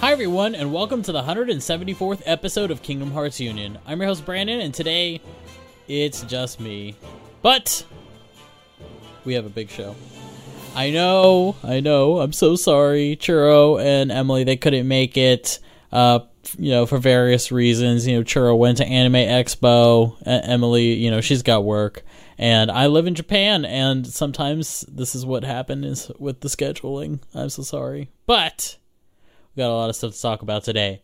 Hi, everyone, and welcome to the 174th episode of Kingdom Hearts Union. I'm your host, Brandon, and today it's just me. But we have a big show. I know, I know, I'm so sorry. Churro and Emily, they couldn't make it, uh, you know, for various reasons. You know, Churro went to Anime Expo. Emily, you know, she's got work. And I live in Japan, and sometimes this is what happens with the scheduling. I'm so sorry. But got a lot of stuff to talk about today.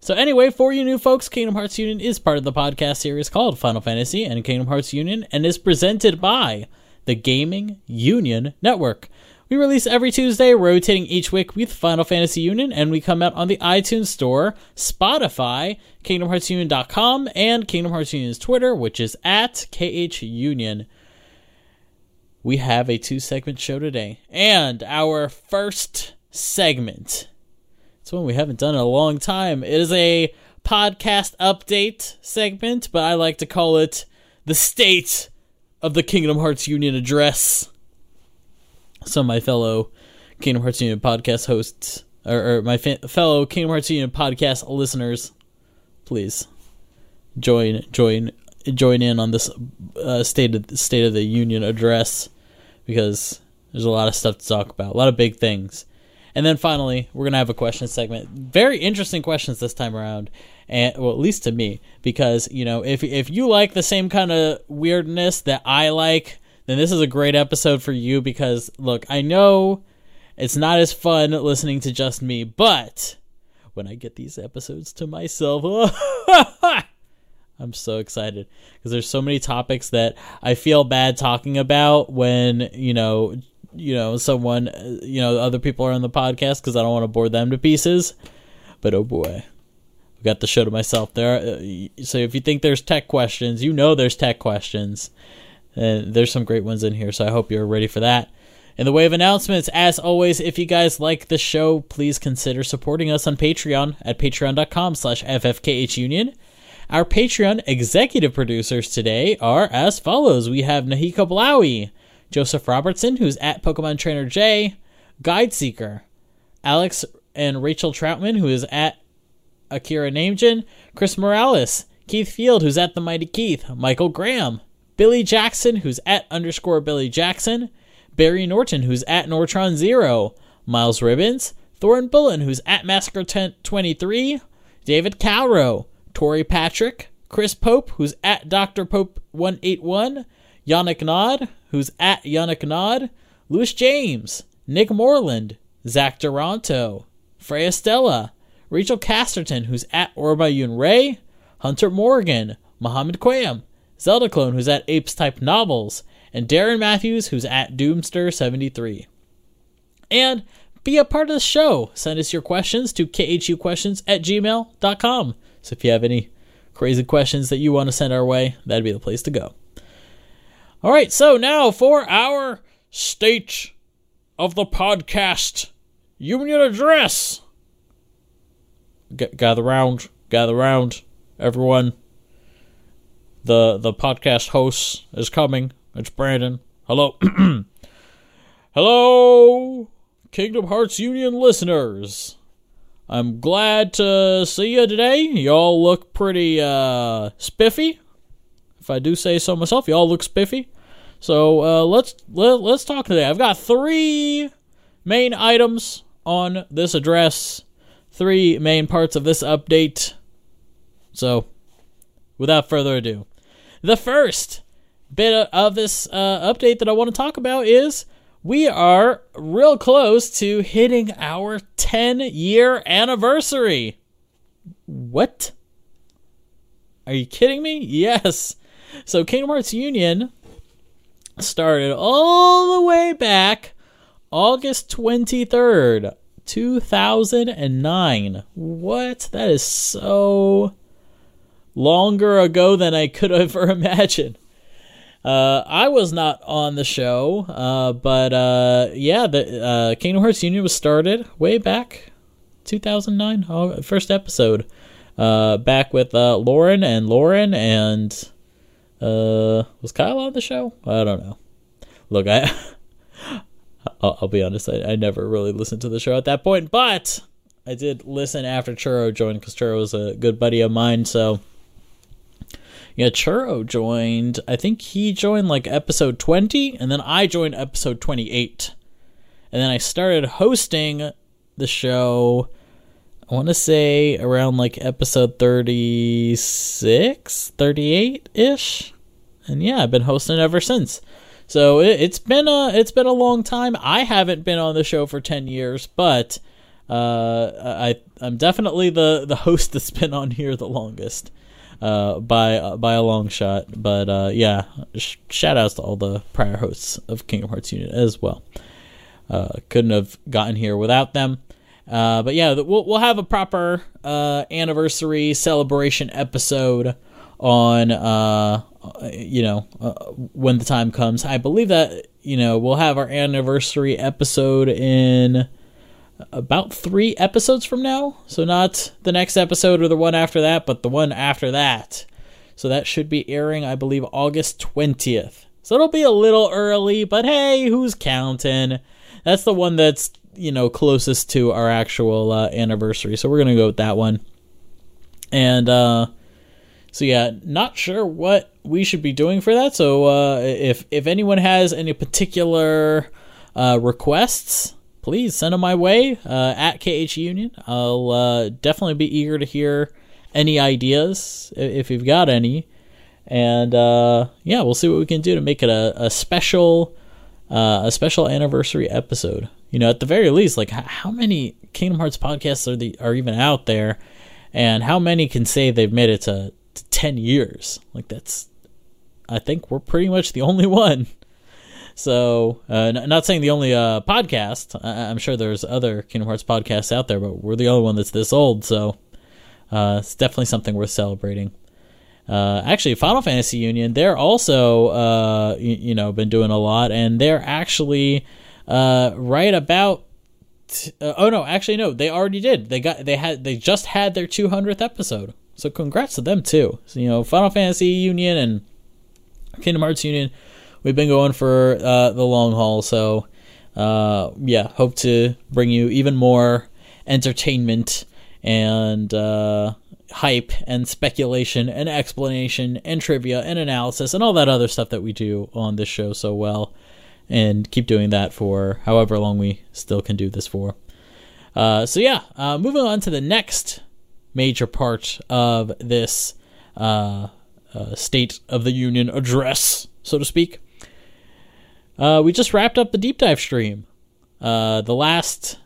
So anyway, for you new folks, Kingdom Hearts Union is part of the podcast series called Final Fantasy and Kingdom Hearts Union and is presented by the Gaming Union Network. We release every Tuesday, rotating each week with Final Fantasy Union, and we come out on the iTunes Store, Spotify, KingdomHeartsUnion.com, and Kingdom Hearts Union's Twitter, which is at KHUnion. We have a two segment show today, and our first segment it's one we haven't done in a long time. It is a podcast update segment, but I like to call it the state of the Kingdom Hearts Union address. Of my fellow Kingdom Hearts Union podcast hosts, or, or my fa- fellow Kingdom Hearts Union podcast listeners, please join join join in on this uh, state of state of the union address because there's a lot of stuff to talk about, a lot of big things. And then finally, we're gonna have a question segment. Very interesting questions this time around, and well, at least to me, because you know, if if you like the same kind of weirdness that I like, then this is a great episode for you. Because look, I know it's not as fun listening to just me, but when I get these episodes to myself, I'm so excited because there's so many topics that I feel bad talking about when you know you know someone you know other people are on the podcast because I don't want to bore them to pieces. But oh boy, we got the show to myself there. Uh, so if you think there's tech questions, you know there's tech questions, and there's some great ones in here. So I hope you're ready for that. In the way of announcements, as always, if you guys like the show, please consider supporting us on Patreon at patreon.com slash ffkhunion. Our Patreon executive producers today are as follows. We have Nahika Blaui, Joseph Robertson, who's at Pokemon Trainer J, Guide Seeker, Alex and Rachel Troutman, who is at Akira Namejin, Chris Morales, Keith Field, who's at The Mighty Keith, Michael Graham, Billy Jackson, who's at underscore Billy Jackson, Barry Norton, who's at Nortron Zero, Miles Ribbons, Thorin Bullen, who's at Massacre 23, David Calrow, Tori Patrick, Chris Pope, who's at Dr. Pope 181, Yannick Nod, who's at Yannick Nod, Louis James, Nick Moreland, Zach Duranto, Freya Stella, Rachel Casterton, who's at Orba Yun Ray, Hunter Morgan, Mohammed Quam, Zelda Clone, who's at Apes Type Novels, and Darren Matthews, who's at Doomster73. And be a part of the show. Send us your questions to khuquestions at gmail.com. So if you have any crazy questions that you want to send our way, that'd be the place to go. All right, so now for our state of the podcast union address. G- gather round, gather round, everyone. The the podcast host is coming. It's Brandon. Hello. Hello, Kingdom Hearts Union listeners. I'm glad to see you today. Y'all look pretty uh, spiffy, if I do say so myself. Y'all look spiffy. So uh, let's let, let's talk today. I've got three main items on this address, three main parts of this update. So, without further ado, the first bit of this uh, update that I want to talk about is we are real close to hitting our 10 year anniversary. What? Are you kidding me? Yes. So Kingdom Hearts Union started all the way back August 23rd, 2009. What? That is so longer ago than I could ever imagine. Uh, I was not on the show, uh, but uh, yeah, the uh, Kingdom Hearts Union was started way back 2009, first episode. Uh, back with uh, Lauren and Lauren and Uh, was Kyle on the show? I don't know. Look, I I'll, I'll be honest, I, I never really listened to the show at that point, but I did listen after Churro joined because Churro was a good buddy of mine. So yeah, Churro joined. I think he joined like episode twenty, and then I joined episode twenty eight, and then I started hosting the show. I want to say around like episode 36, 38 ish. And yeah, I've been hosting ever since. So it, has been a it's been a long time. I haven't been on the show for ten years, but uh, I I'm definitely the the host that's been on here the longest uh, by uh, by a long shot. But uh, yeah, sh- shout outs to all the prior hosts of Kingdom Hearts Union as well. Uh, couldn't have gotten here without them. Uh, but yeah, we'll we'll have a proper anniversary celebration episode on you know uh, when the time comes. I believe that you know we'll have our anniversary episode in about three episodes from now. So not the next episode or the one after that, but the one after that. So that should be airing, I believe, August twentieth. So it'll be a little early, but hey, who's counting? That's the one that's you know closest to our actual uh, anniversary. So we're gonna go with that one. And uh, so yeah, not sure what we should be doing for that. So uh, if if anyone has any particular uh, requests, please send them my way uh, at KH Union. I'll uh, definitely be eager to hear any ideas if you've got any. And uh, yeah, we'll see what we can do to make it a, a special uh, a special anniversary episode. You know, at the very least, like how many Kingdom Hearts podcasts are the are even out there, and how many can say they've made it to 10 years. Like that's I think we're pretty much the only one. So, uh, not saying the only uh, podcast. I- am sure there's other Kingdom Hearts podcasts out there, but we're the only one that's this old. So, uh, it's definitely something worth celebrating. Uh, actually, Final Fantasy Union, they're also, uh, you, you, know, been doing a lot, and they're actually uh, right about. Oh no, actually no, they already did. They got they had they just had their 200th episode. So congrats to them too. So, you know, Final Fantasy Union and Kingdom Hearts Union, we've been going for uh, the long haul. So uh, yeah, hope to bring you even more entertainment and uh, hype and speculation and explanation and trivia and analysis and all that other stuff that we do on this show so well. And keep doing that for however long we still can do this for. Uh, so yeah, uh, moving on to the next major part of this uh, uh, State of the Union address, so to speak. Uh, we just wrapped up the deep dive stream. Uh, the last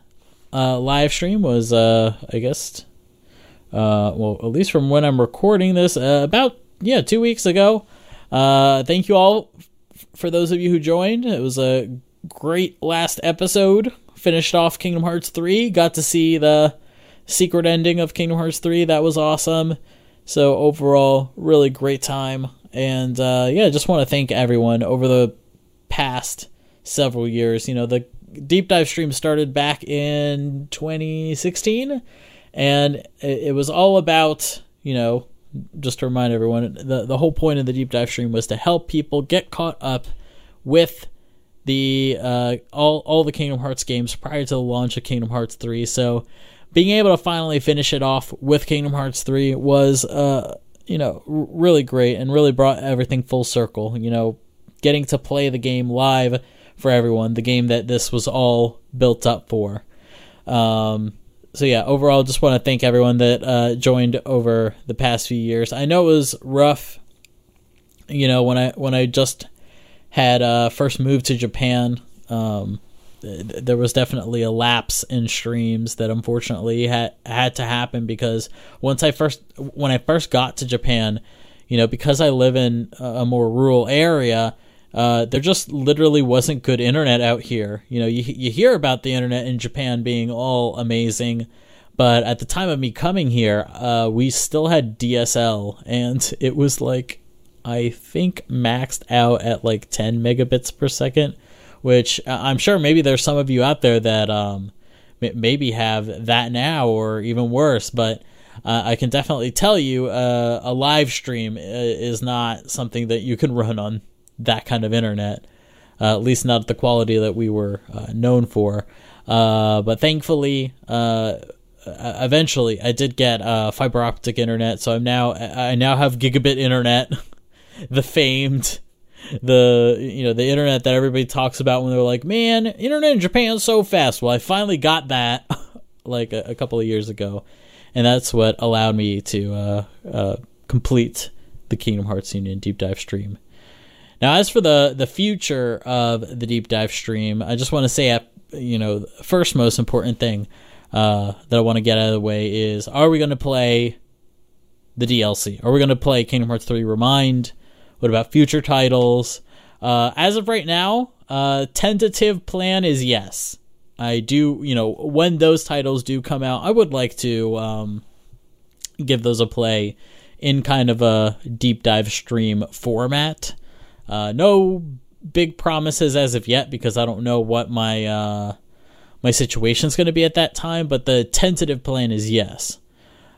uh, live stream was, uh, I guess, well, at least from when I'm recording this, about yeah, two weeks ago. thank you all f- for those of you who joined. It was a great last episode. Finished off Kingdom Hearts 3. Got to see the secret ending of Kingdom Hearts 3. That was awesome. So, overall, really great time. And uh, yeah, just want to thank everyone over the past several years. You know, the deep dive stream started back in 2016, and it, was all about, you know, just to remind everyone, the, the whole point of the deep dive stream was to help people get caught up with the uh, all all the Kingdom Hearts games prior to the launch of Kingdom Hearts 3. So being able to finally finish it off with Kingdom Hearts 3 was, uh, you know, really great and really brought everything full circle. You know, getting to play the game live for everyone, the game that this was all built up for. Um, so yeah, overall, just want to thank everyone that uh, joined over the past few years. I know it was rough, you know, when I when I just had uh, first moved to Japan. Um, there was definitely a lapse in streams that unfortunately had had to happen because once I first when I first got to Japan, you know, because I live in a more rural area, uh, there just literally wasn't good internet out here. You know, you you hear about the internet in Japan being all amazing, but at the time of me coming here, uh, we still had DSL, and it was like I think maxed out at like 10 megabits per second which uh, I'm sure maybe there's some of you out there that um, maybe have that now or even worse, but uh, I can definitely tell you uh, a live stream uh, is not something that you can run on that kind of internet, uh, at least not at the quality that we were uh, known for. but thankfully, eventually I did get fiber optic internet, so I'm now I now have gigabit internet, the famed, the you know the internet that everybody talks about when they're like, man, internet in Japan so fast. Well, I finally got that like a, a couple of years ago, and that's what allowed me to uh, uh, complete the Kingdom Hearts Union deep dive stream. Now, as for the the future of the deep dive stream, I just want to say, you know, first most important thing uh, that I want to get out of the way is: Are we going to play the DLC? Are we going to play Kingdom Hearts 3 Remind? What about future titles? Uh, as of right now, uh, tentative plan is yes. I do, you know, when those titles do come out, I would like to um, give those a play in kind of a deep dive stream format. Uh, no big promises as of yet because I don't know what my uh, my situation is going to be at that time. But the tentative plan is yes.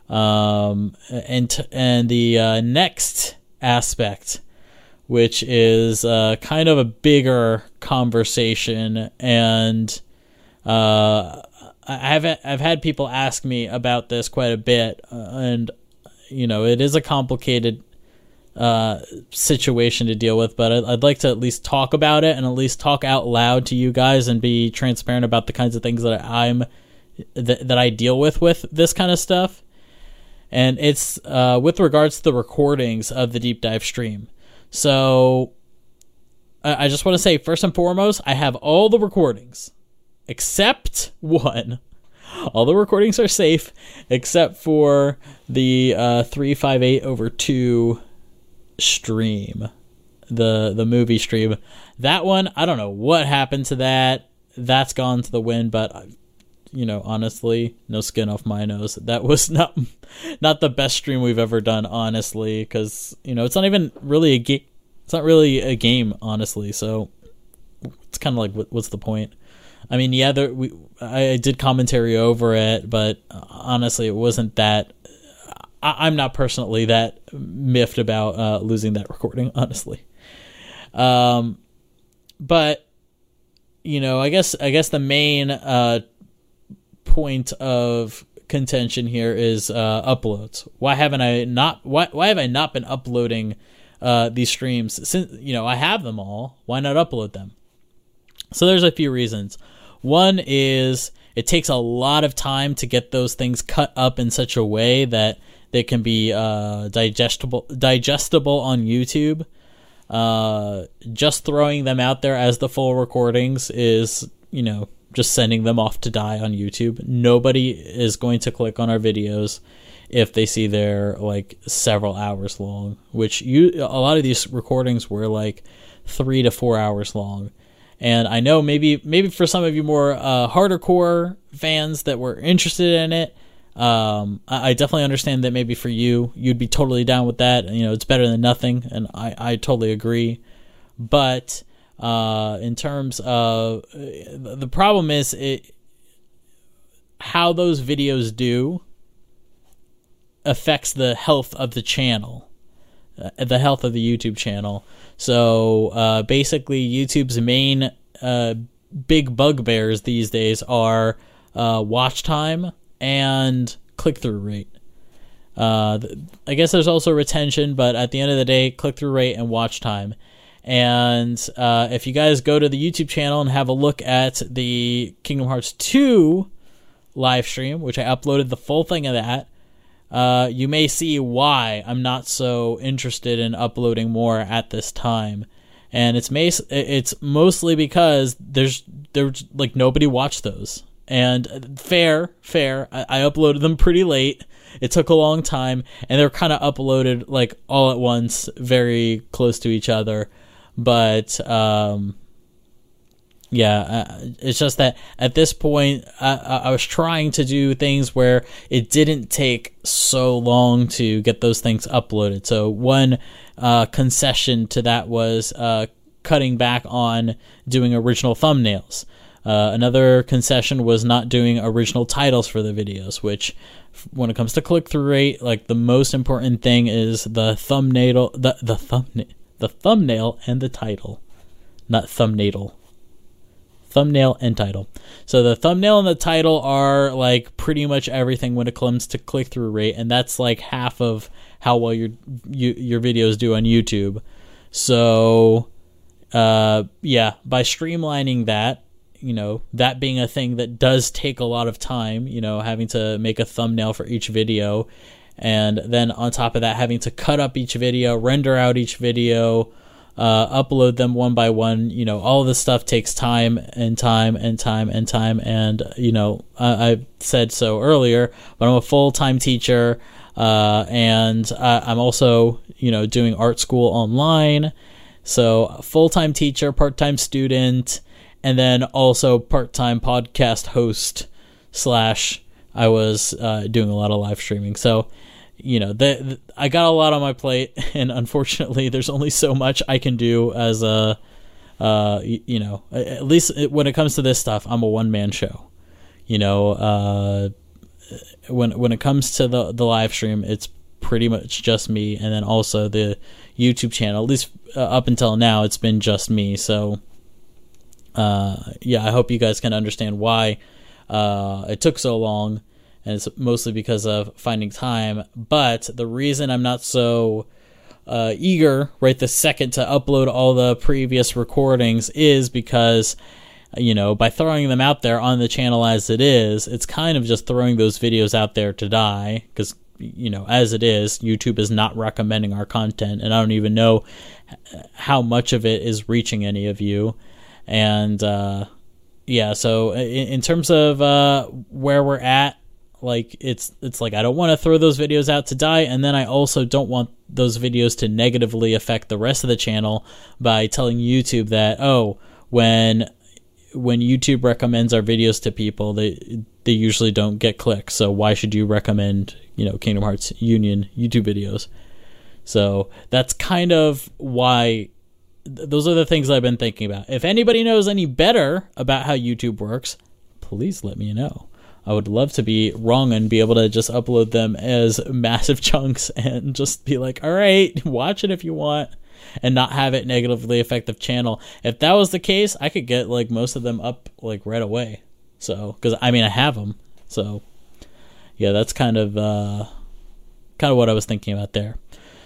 Um, and and the uh, next aspect, which is uh, kind of a bigger conversation, and uh, I've I've had people ask me about this quite a bit, uh, and you know it is a complicated uh, situation to deal with, but I'd, like to at least talk about it and at least talk out loud to you guys and be transparent about the kinds of things that I'm that I deal with with this kind of stuff. And it's uh, with regards to the recordings of the deep dive stream. So I, just want to say first and foremost, I have all the recordings except one. All the recordings are safe except for the uh, 358 over 2 stream, the the movie stream. That one, I don't know what happened to that. That's gone to the wind, but you know, honestly, no skin off my nose. That was not not the best stream we've ever done, honestly, because you know it's not even really a game. It's not really a game, honestly. So it's kind of like, what, what's the point? I mean, yeah, there, we I did commentary over it, but honestly, it wasn't that I, am not personally that miffed about uh, losing that recording, honestly. Um, but you know, I guess I guess the main uh, point of contention here is uh, uploads. Why haven't I not? Why why have I not been uploading uh, these streams? Since you know I have them all, why not upload them? So there's a few reasons. One is it takes a lot of time to get those things cut up in such a way that they can be uh, digestible digestible on YouTube. Uh, just throwing them out there as the full recordings is, you know, just sending them off to die on YouTube. Nobody is going to click on our videos if they see they're like several hours long, which you a lot of these recordings were like three to four hours long. And I know maybe maybe for some of you more uh, harder core fans that were interested in it, um, I, I, definitely understand that maybe for you, you'd be totally down with that. You know, it's better than nothing, and I, I totally agree. But uh, in terms of uh, the problem is it, how those videos do affects the health of the channel, uh, the health of the YouTube channel. So uh, basically, YouTube's main uh, big bugbears these days are uh, watch time and click through rate. Uh, I guess there's also retention, but at the end of the day, click through rate and watch time. And uh, if you guys go to the YouTube channel and have a look at the Kingdom Hearts 2 live stream, which I uploaded the full thing of that, uh, you may see why I'm not so interested in uploading more at this time. And it's mas- it's mostly because there's there's like nobody watched those. And fair, fair. I, I uploaded them pretty late. It took a long time, and they're kind of uploaded like all at once, very close to each other. But um, yeah, uh, it's just that at this point, I, I, was trying to do things where it didn't take so long to get those things uploaded. So one uh, concession to that was uh, cutting back on doing original thumbnails. Uh, another concession was not doing original titles for the videos, which, when it comes to click through rate, like the most important thing is the thumbnail, the the thumbnail, the thumbnail and the title, not thumbnail. thumbnail and title. So the thumbnail and the title are like pretty much everything when it comes to click through rate, and that's like half of how well your you, your videos do on YouTube. So, uh, yeah, by streamlining that, you know, that being a thing that does take a lot of time, you know, having to make a thumbnail for each video, and then on top of that, having to cut up each video, render out each video, uh, upload them one by one. You know, all this stuff takes time and time and time and time. And, you know, I, I said so earlier, but I'm a full time teacher. Uh, and I, I'm also, you know, doing art school online. So, full time teacher, part time student, and then also part time podcast host slash I was uh, doing a lot of live streaming. So, you know, the, the, I got a lot on my plate, and unfortunately, there's only so much I can do as a, uh, you, you know, at least when it comes to this stuff, I'm a one man show. You know, uh, when when it comes to the the live stream, it's pretty much just me, and then also the YouTube channel. At least uh, up until now, it's been just me. So, uh, yeah, I hope you guys can understand why uh, it took so long and it's mostly because of finding time. But the reason I'm not so uh, eager right the second to upload all the previous recordings is because you know by throwing them out there on the channel as it is it's kind of just throwing those videos out there to die because you know as it is youtube is not recommending our content and i don't even know how much of it is reaching any of you and uh, yeah so in, in terms of uh, where we're at like it's it's like I don't want to throw those videos out to die and then I also don't want those videos to negatively affect the rest of the channel by telling YouTube that oh when when YouTube recommends our videos to people they they usually don't get clicks. So why should you recommend you know Kingdom Hearts Union YouTube videos? So that's kind of why those are the things I've been thinking about. If anybody knows any better about how YouTube works please let me know I would love to be wrong and be able to just upload them as massive chunks and just be like, all right, watch it if you want and not have it negatively affect the channel. If that was the case, I could get like most of them up like right away. So, cuz I mean I have them. So, yeah, that's kind of uh kind of what I was thinking about there.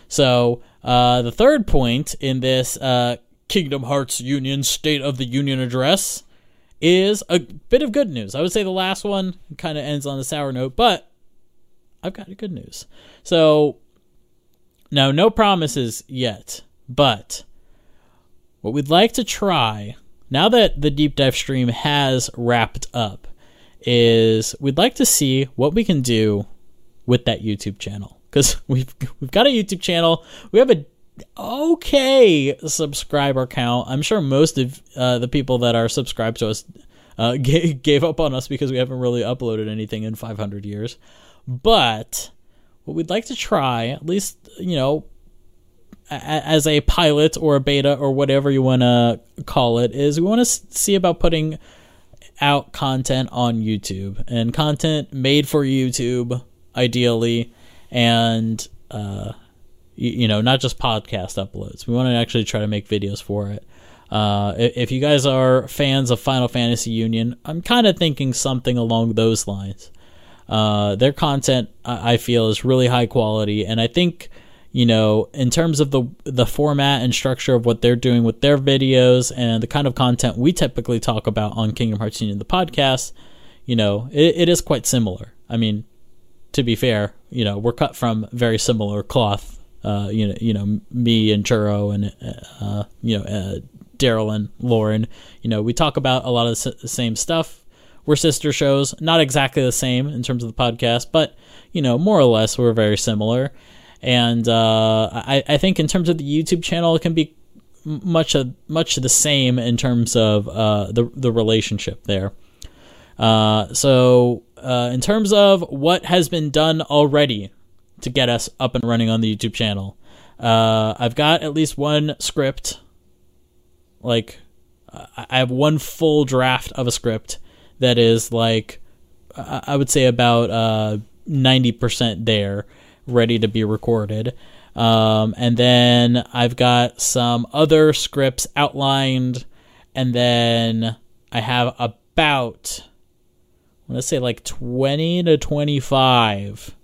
So, uh the third point in this uh Kingdom Hearts Union State of the Union address is a bit of good news. I would say the last one kind of ends on a sour note, but I've got good news. So, now, no promises yet, but what we'd like to try, now that the deep dive stream has wrapped up, is we'd like to see what we can do with that YouTube channel. Because we've, we've got a YouTube channel, we have a okay subscriber count. I'm sure most of uh, the people that are subscribed to us uh, g- gave up on us because we haven't really uploaded anything in 500 years. But what we'd like to try, at least, you know, a- as a pilot or a beta or whatever you want to call it, is we want to see about putting out content on YouTube and content made for YouTube, ideally, and uh, you know, not just podcast uploads. We want to actually try to make videos for it. Uh, if you guys are fans of Final Fantasy Union, I'm kind of thinking something along those lines. Uh, their content, I feel, is really high quality, and I think, you know, in terms of the the format and structure of what they're doing with their videos and the kind of content we typically talk about on Kingdom Hearts Union, the podcast, you know, it, it is quite similar. I mean, to be fair, you know, we're cut from very similar cloth uh, you know, you know, me and Churro and uh, you know, uh, Daryl and Lauren. You know, we talk about a lot of the same stuff. We're sister shows, not exactly the same in terms of the podcast, but you know, more or less, we're very similar. And uh, I, I think in terms of the YouTube channel, it can be much much the same in terms of uh, the the relationship there. Uh, so, uh, in terms of what has been done already to get us up and running on the YouTube channel. Uh, I've got at least one script. Like, I have one full draft of a script that is like, I would say about uh, 90% there, ready to be recorded. Um, and then I've got some other scripts outlined, and then I have about to say like 20 to 25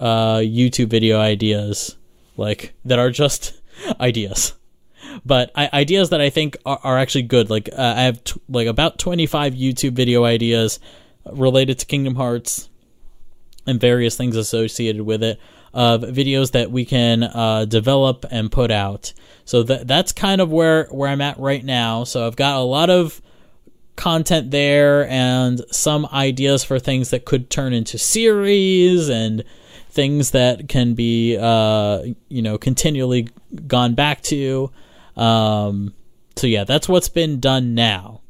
uh, YouTube video ideas, like that are just ideas, but I, ideas that I think are, are actually good. Like uh, I have t- like about 25 YouTube video ideas related to Kingdom Hearts and various things associated with it of videos that we can uh, develop and put out. So that that's kind of where where I'm at right now. So I've got a lot of content there and some ideas for things that could turn into series and things that can be uh, you know continually gone back to. Um, so yeah, that's what's been done now.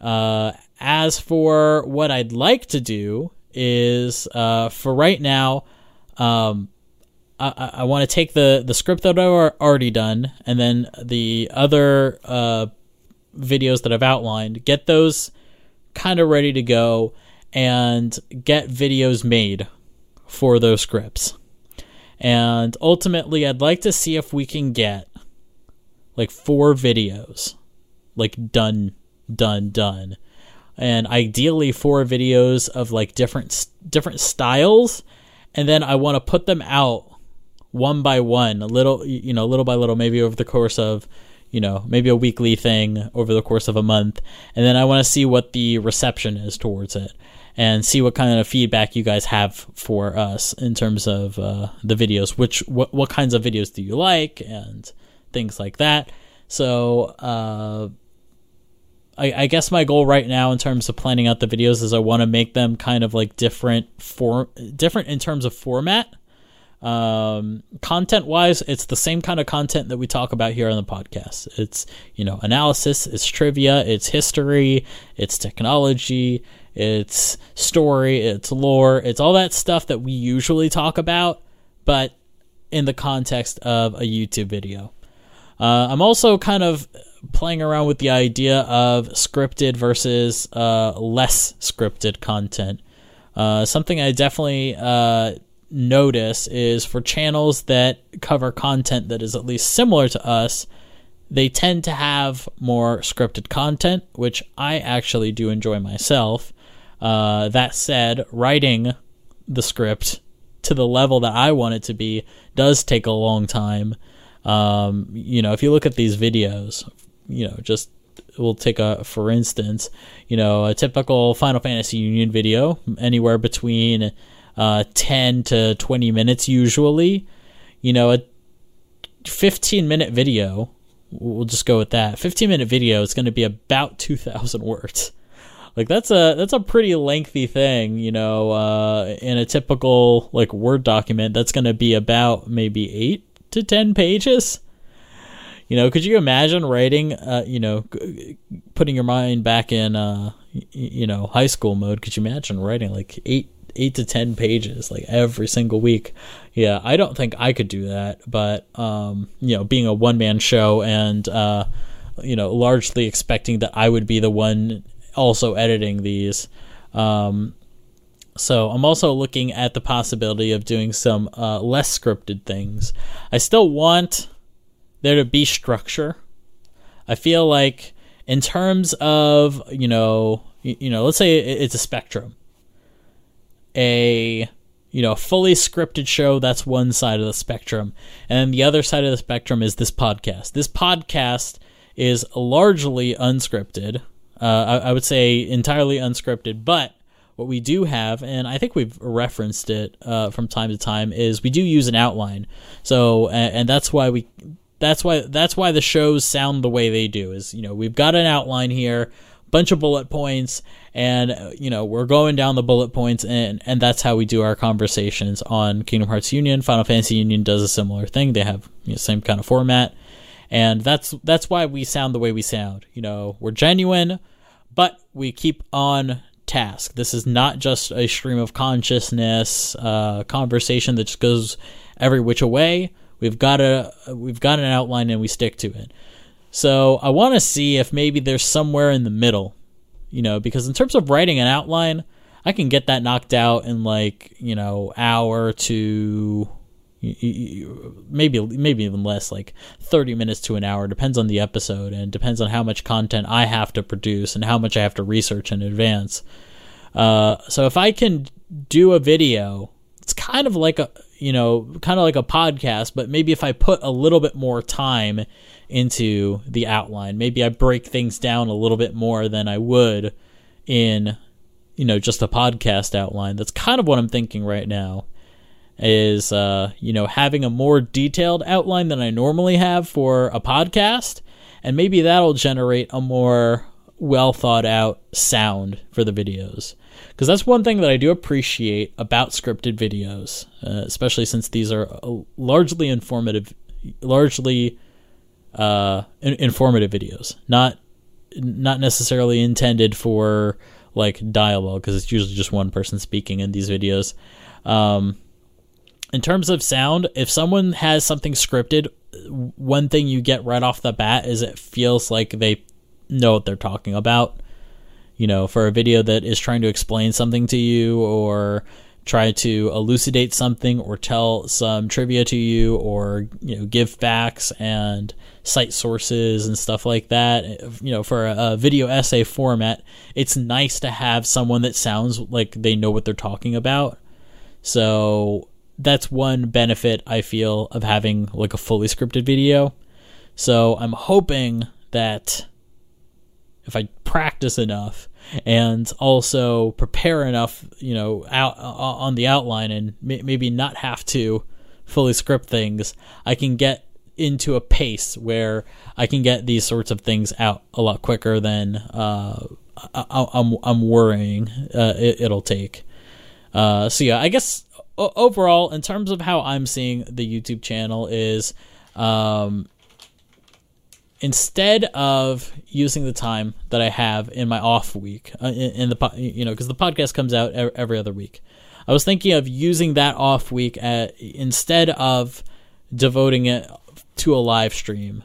Uh, as for what I'd like to do is uh, for right now, um, I, I want to take the the script that I've already done and then the other uh, videos that I've outlined, get those kind of ready to go and get videos made for those scripts. And ultimately, I'd like to see if we can get like four videos, like done, done, done. And ideally, four videos of like different different styles, and then I want to put them out one by one, a little, you know, little by little, maybe over the course of you know, maybe a weekly thing over the course of a month. And then I want to see what the reception is towards it and see what kind of feedback you guys have for us in terms of uh, the videos. Which, what, what kinds of videos do you like and things like that. So, uh, I, I guess my goal right now in terms of planning out the videos is I want to make them kind of like different for different in terms of format um, content wise, it's the same kind of content that we talk about here on the podcast. It's, you know, analysis, it's trivia, it's history, it's technology, it's story, it's lore, it's all that stuff that we usually talk about, but in the context of a YouTube video. Uh, I'm also kind of playing around with the idea of scripted versus uh, less scripted content. Uh, something I definitely uh, notice is for channels that cover content that is at least similar to us, they tend to have more scripted content, which I actually do enjoy myself. Uh, that said, writing the script to the level that I want it to be does take a long time. Um, you know, if you look at these videos, you know, just we'll take a for instance, you know, a typical Final Fantasy Union video, anywhere between uh, 10 to 20 minutes usually. You know, a 15 minute video, we'll just go with that. 15 minute video is going to be about 2,000 words. Like that's a that's a pretty lengthy thing, you know. Uh, in a typical like Word document, that's going to be about maybe eight to ten pages. You know, could you imagine writing, uh, you know, putting your mind back in, uh, you know, high school mode? Could you imagine writing like eight eight to ten pages like every single week. Yeah, I don't think I could do that, but um, you know, being a one man show and uh, you know, largely expecting that I would be the one also editing these. Um, so I'm also looking at the possibility of doing some uh, less scripted things. I still want there to be structure. I feel like in terms of you know you, you know let's say it's a spectrum a you know fully scripted show that's one side of the spectrum and the other side of the spectrum is this podcast this podcast is largely unscripted uh, I, I, would say entirely unscripted but what we do have and i think we've referenced it uh, from time to time is we do use an outline so and, and that's why we that's why that's why the shows sound the way they do is you know we've got an outline here bunch of bullet points and uh, you know we're going down the bullet points and and that's how we do our conversations on Kingdom Hearts Union. Final Fantasy Union does a similar thing. They have you know, same kind of format, and that's that's why we sound the way we sound. You know, we're genuine, but we keep on task. This is not just a stream of consciousness uh, conversation that just goes every which way. We've got a we've got an outline and we stick to it. So I want to see if maybe there's somewhere in the middle, you know, because in terms of writing an outline, I can get that knocked out in like, you know, hour to, maybe maybe even less like 30 minutes to an hour depends on the episode and depends on how much content i have to produce and how much i have to research in advance. Uh, so if i can do a video it's kind of like a you know kind of like a podcast but maybe if i put a little bit more time into the outline maybe i break things down a little bit more than i would in you know just a podcast outline. That's kind of what i'm thinking right now is uh, you know having a more detailed outline than I normally have for a podcast, and maybe that'll generate a more well thought out sound for the videos. Because that's one thing that I do appreciate about scripted videos, uh, especially since these are uh, largely informative, largely uh, informative videos, not not necessarily intended for like dialogue because it's usually just one person speaking in these videos. Um, in terms of sound, if someone has something scripted, one thing you get right off the bat is it feels like they know what they're talking about. You know, for a video that is trying to explain something to you or try to elucidate something or tell some trivia to you or, you know, give facts and cite sources and stuff like that. You know, for a, a video essay format, it's nice to have someone that sounds like they know what they're talking about. So that's one benefit I feel of having like a fully scripted video. So I'm hoping that if I practice enough and also prepare enough, you know, out uh, on the outline and maybe not have to fully script things, I can get into a pace where I can get these sorts of things out a lot quicker than uh, I, am I'm worrying uh, it, will take. Uh, so yeah, I guess overall, in terms of how I'm seeing the YouTube channel, is um, instead of using the time that I have in my off week, uh, in, in, the you know, because the podcast comes out every other week, I was thinking of using that off week at, instead of devoting it to a live stream,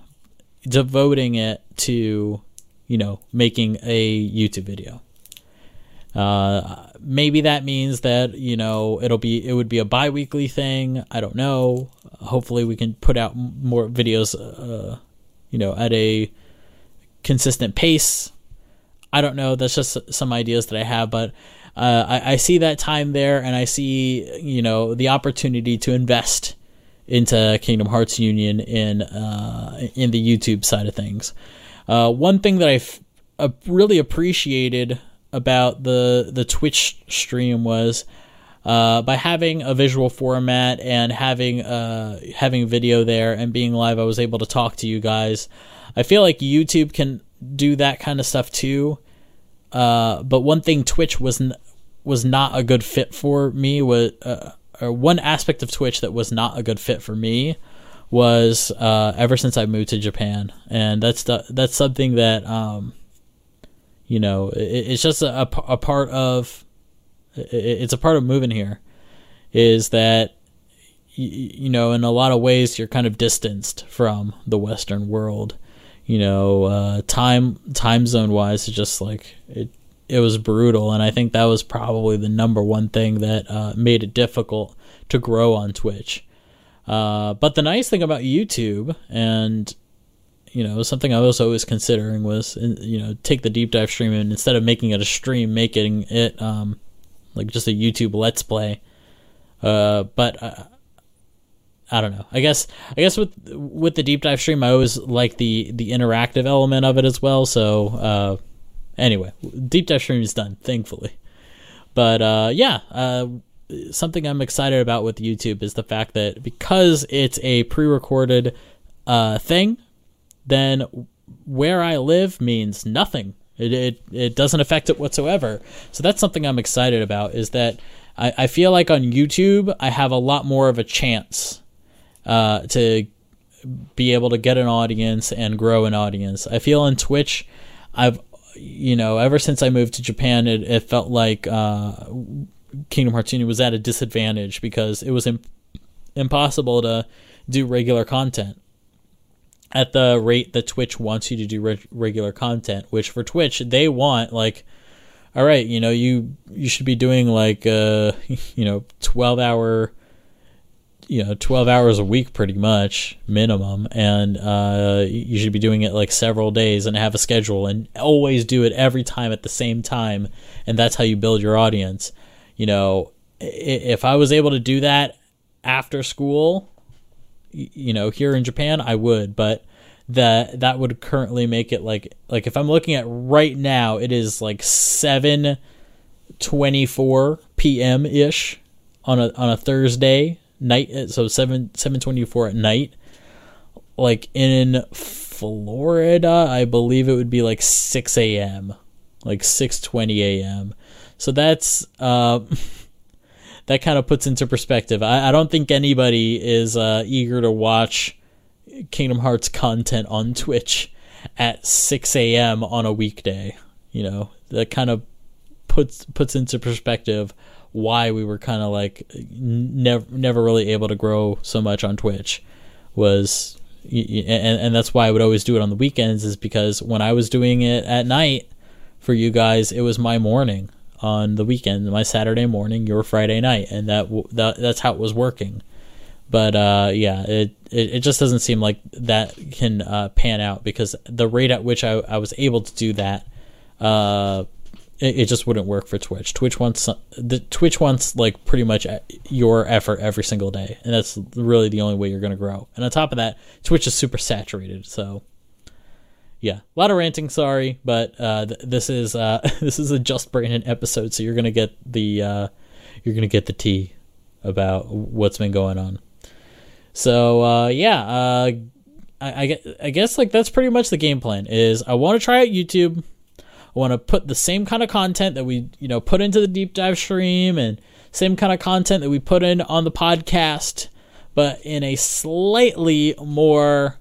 devoting it to you know making a YouTube video. Uh, maybe that means that you know it'll be it would be a bi-weekly thing. I don't know. Hopefully, we can put out more videos. Uh, you know, at a consistent pace. I don't know. That's just some ideas that I have, but uh, I, I see that time there, and I see you know the opportunity to invest into Kingdom Hearts Union in uh, in the YouTube side of things. Uh, one thing that I uh, really appreciated about the the Twitch stream was uh, by having a visual format and having uh, having video there and being live, I was able to talk to you guys. I feel like YouTube can do that kind of stuff too. Uh, but one thing Twitch was n- was not a good fit for me was uh, or one aspect of Twitch that was not a good fit for me was uh, ever since I moved to Japan, and that's the, that's something that um, you know, it, it's just a, a part of it, it's a part of moving here is that you know in a lot of ways you're kind of distanced from the western world. You know uh, time time zone wise it's just like it it was brutal. And i think that was probably the number one thing that uh, made it difficult to grow on twitch. Uh, but the nice thing about youtube and you know something I was always considering was you know take the deep dive stream and instead of making it a stream, making it um, like just a YouTube Let's Play. Uh, but uh, I don't know. I guess I guess with with the deep dive stream, I always like the the interactive element of it as well. So uh, anyway, deep dive stream is done, thankfully. But uh, yeah, uh, something I'm excited about with YouTube is the fact that because it's a pre-recorded uh, thing, then where I live means nothing. It, it, it doesn't affect it whatsoever. So that's something I'm excited about is that I, I feel like on YouTube, I have a lot more of a chance uh, to be able to get an audience and grow an audience. I feel on Twitch, I've, you know, ever since I moved to Japan, it, it felt like uh, Kingdom Hearts Union was at a disadvantage because it was imp- impossible to do regular content at the rate that Twitch wants you to do re- regular content, which for Twitch they want like all right, you know, you you should be doing like uh you know, 12 hour you know 12 hours a week pretty much minimum and uh, you should be doing it like several days and have a schedule and always do it every time at the same time and that's how you build your audience. You know if i was able to do that after school you know here in japan i would but that that would currently make it like like if i'm looking at right now it is like 7 24 p.m ish on a on a thursday night so 7 724 at night. Like in florida i believe it would be like 6 a.m like 6:20 a.m so that's uh that kind of puts into perspective. I, I don't think anybody is uh, eager to watch kingdom hearts content on twitch at 6 a.m on a weekday you know? That kind of puts puts into perspective why we were kind of like never never really able to grow so much on Twitch was and and that's why I would always do it on the weekends is because when I was doing it at night for you guys it was my morning on the weekend my Saturday morning your Friday night and that that that's how it was working but uh, yeah it, it, it just doesn't seem like that can uh, pan out because the rate at which I, I was able to do that uh, it, it just wouldn't work for Twitch. Twitch wants the Twitch wants like pretty much your effort every single day, and that's really the only way you're going to grow. And on top of that, Twitch is super saturated, so yeah, a lot of ranting. Sorry, but uh, th- this is uh, this is a just Brandon episode, so you're gonna get the uh, you're gonna get the tea about what's been going on. So uh, yeah, uh, I, I, I guess like that's pretty much the game plan. Is I want to try out YouTube. I want to put the same kind of content that we, you know, put into the deep dive stream and same kind of content that we put in on the podcast, but in a slightly more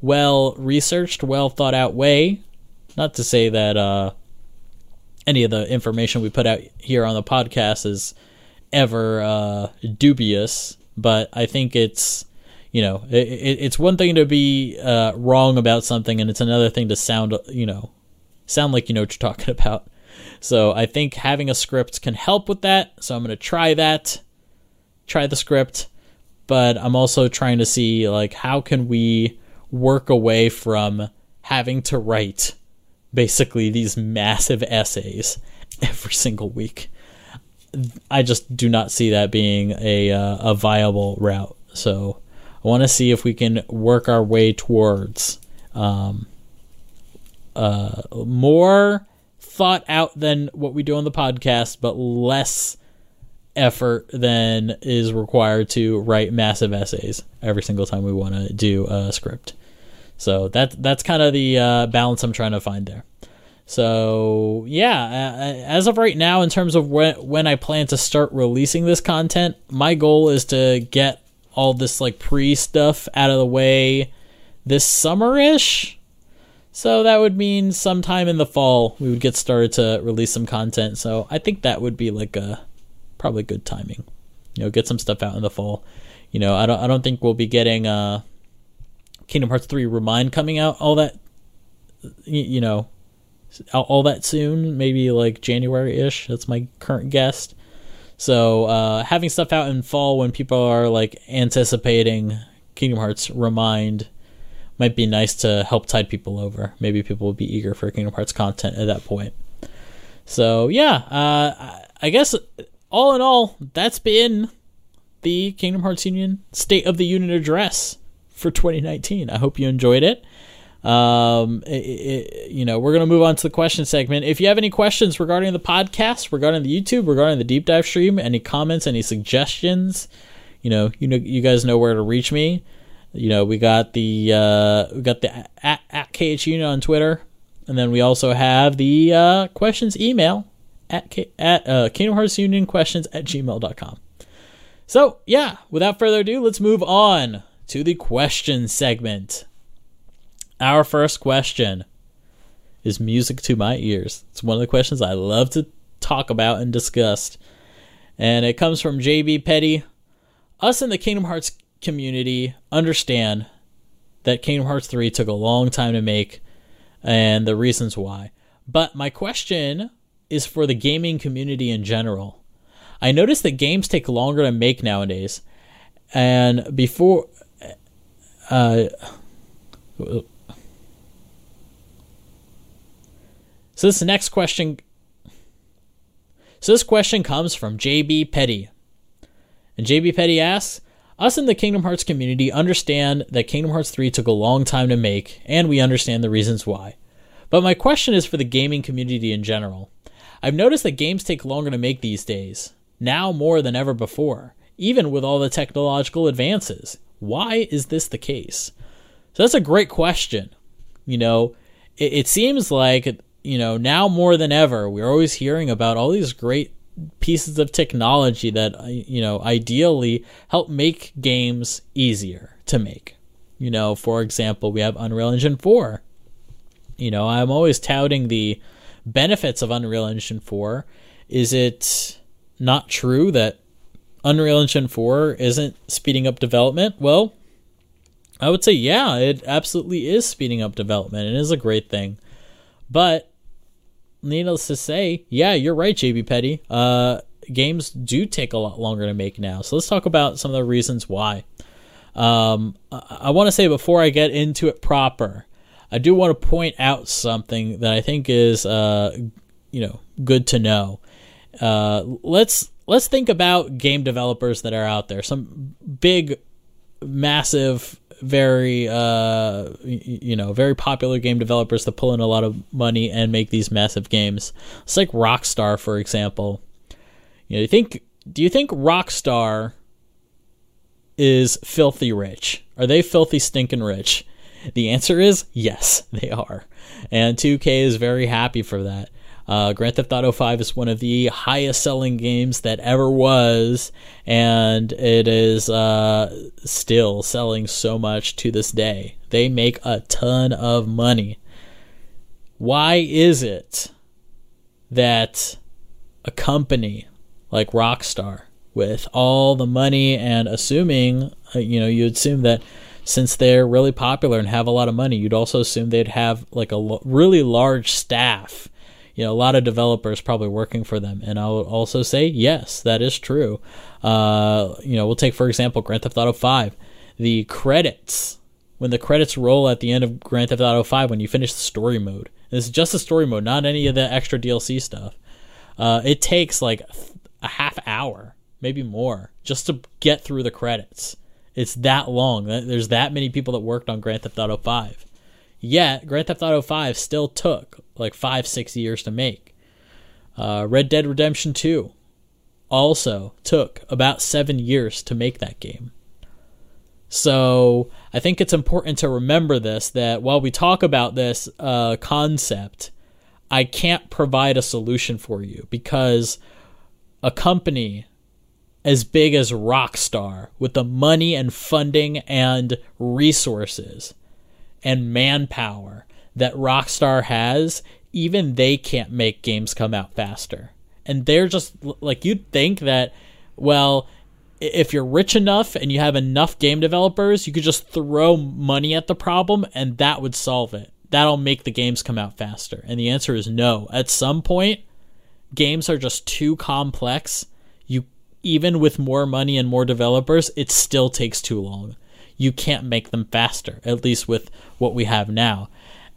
well researched, well thought out way. Not to say that uh, any of the information we put out here on the podcast is ever uh, dubious, but I think it's you know it, it, it's one thing to be uh, wrong about something, and it's another thing to sound you know sound like you know what you're talking about. So I think having a script can help with that. So I'm going to try that, try the script, but I'm also trying to see like how can we work away from having to write basically these massive essays every single week. I just do not see that being a uh, a viable route. So I want to see if we can work our way towards um, uh, more thought out than what we do on the podcast, but less effort than is required to write massive essays every single time we want to do a script. So that that's kind of the uh, balance I'm trying to find there. So yeah, as of right now, in terms of when when I plan to start releasing this content, my goal is to get all this like pre stuff out of the way this summer ish so that would mean sometime in the fall we would get started to release some content. So I think that would be like a probably good timing. You know, get some stuff out in the fall. You know, I don't I don't think we'll be getting uh Kingdom Hearts 3 Re Mind coming out all that you know all that soon, maybe like January-ish. That's my current guess. So, uh having stuff out in fall when people are like anticipating Kingdom Hearts Re Mind might be nice to help tide people over. Maybe people will be eager for Kingdom Hearts content at that point. So yeah, uh, I guess all in all, that's been the Kingdom Hearts Union State of the Union address for 2019. I hope you enjoyed it. Um, it, it, you know, we're gonna move on to the question segment. If you have any questions regarding the podcast, regarding the YouTube, regarding the deep dive stream, any comments, any suggestions, you know, you know, you guys know where to reach me you know, we got the uh, we got the at, at Union on Twitter, and then we also have the uh, questions email at K, at uh, Kingdom Hearts Union questions at gmail.com. So yeah, without further ado, let's move on to the question segment. Our first question is music to my ears. It's one of the questions I love to talk about and discuss. And it comes from JB Petty. Us in the Kingdom Hearts community understand that Kingdom Hearts 3 took a long time to make and the reasons why. But my question is for the gaming community in general. I notice that games take longer to make nowadays. And before, uh, so this next question. So this question comes from JB Petty. And JB Petty asks, us in the Kingdom Hearts community understand that Kingdom Hearts 3 took a long time to make, and we understand the reasons why. But my question is for the gaming community in general. I've noticed that games take longer to make these days, now more than ever before, even with all the technological advances. Why is this the case? So that's a great question. You know, it, it seems like, you know, now more than ever, we're always hearing about all these great pieces of technology that uh, you know ideally help make games easier to make. You know, for example, we have Unreal Engine 4. You know, I'm always touting the benefits of Unreal Engine 4. Is it not true that Unreal Engine 4 isn't speeding up development? Well, I would say yeah, it absolutely is speeding up development. And it is a great thing. But needless to say, yeah, you're right, JB Petty. Uh, games do take a lot longer to make now. So let's talk about some of the reasons why. Um, I, I want to say before I get into it proper, I do want to point out something that I think is, uh, you know, good to know. Uh, let's let's think about game developers that are out there. Some big, massive very uh, you know very popular game developers that pull in a lot of money and make these massive games. It's like Rockstar, for example. You know, you think do you think Rockstar is filthy rich? Are they filthy stinking rich? The answer is yes, they are. And 2K is very happy for that. Uh, Grand Theft Auto 5 is one of the highest selling games that ever was, and it is uh, still selling so much to this day. They make a ton of money. Why is it that a company like Rockstar, with all the money and assuming, uh, you know, you assume that since they're really popular and have a lot of money, you'd also assume they'd have like a lo- really large staff you know a lot of developers probably working for them. And i'll also say yes that is true. Uh, you know we'll take for example grand theft auto 5 the credits when the credits roll at the end of grand theft auto 5 when you finish the story mode this is just the story mode not any of the extra dlc stuff uh, it takes like a half hour maybe more just to get through the credits. It's that long. There's that many people that worked on grand theft auto 5 Yet, Grand Theft Auto 5 still took like five, six years to make. Uh, Red Dead Redemption 2 also took about seven years to make that game. So I think it's important to remember this that while we talk about this uh, concept, I can't provide a solution for you because a company as big as Rockstar with the money and funding and resources and manpower that Rockstar has, even they can't make games come out faster. And they're just like you'd think that well, if you're rich enough and you have enough game developers, you could just throw money at the problem and that would solve it. That'll make the games come out faster. And the answer is no. At some point, games are just too complex. You even with more money and more developers, it still takes too long you can't make them faster, at least with what we have now.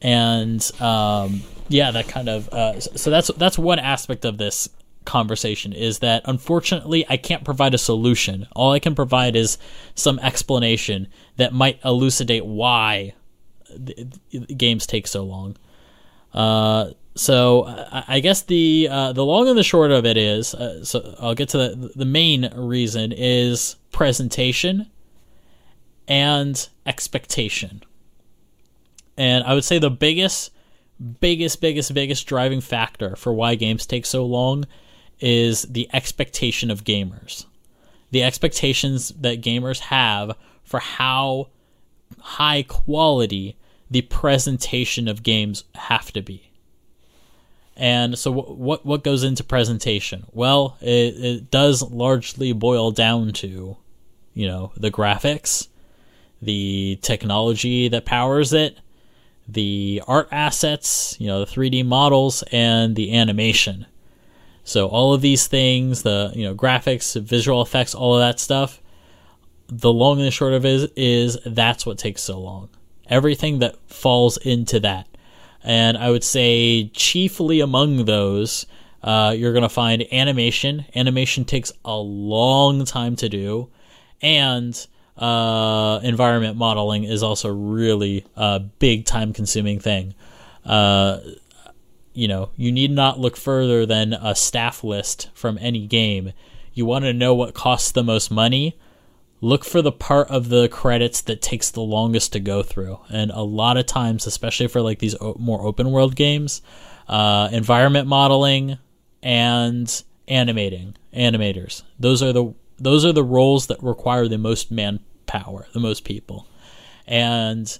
And um, yeah, that kind of uh, so that's that's one aspect of this conversation is that unfortunately I can't provide a solution. All I can provide is some explanation that might elucidate why games take so long. Uh, so I, guess the uh, the long and the short of it is, uh, so I'll get to the the main reason is presentation and expectation. And I would say the biggest, biggest, biggest, biggest driving factor for why games take so long is the expectation of gamers. The expectations that gamers have for how high quality the presentation of games have to be. And so, what what goes into presentation? Well, it, it does largely boil down to, you know, the graphics, the technology that powers it, the art assets, you know, the 3D models, and the animation. So all of these things, the you know graphics, visual effects, all of that stuff, the long and the short of it is, is that's what takes so long. Everything that falls into that. And I would say, chiefly among those, uh, you're to find animation. Animation takes a long time to do. And uh, environment modeling is also really a big time consuming thing. Uh, you know, you need not look further than a staff list from any game. You want to know what costs the most money. Look for the part of the credits that takes the longest to go through. And a lot of times, especially for like these more open world games, uh, environment modeling and animating animators. Those are the those are the roles that require the most manpower, the most people. And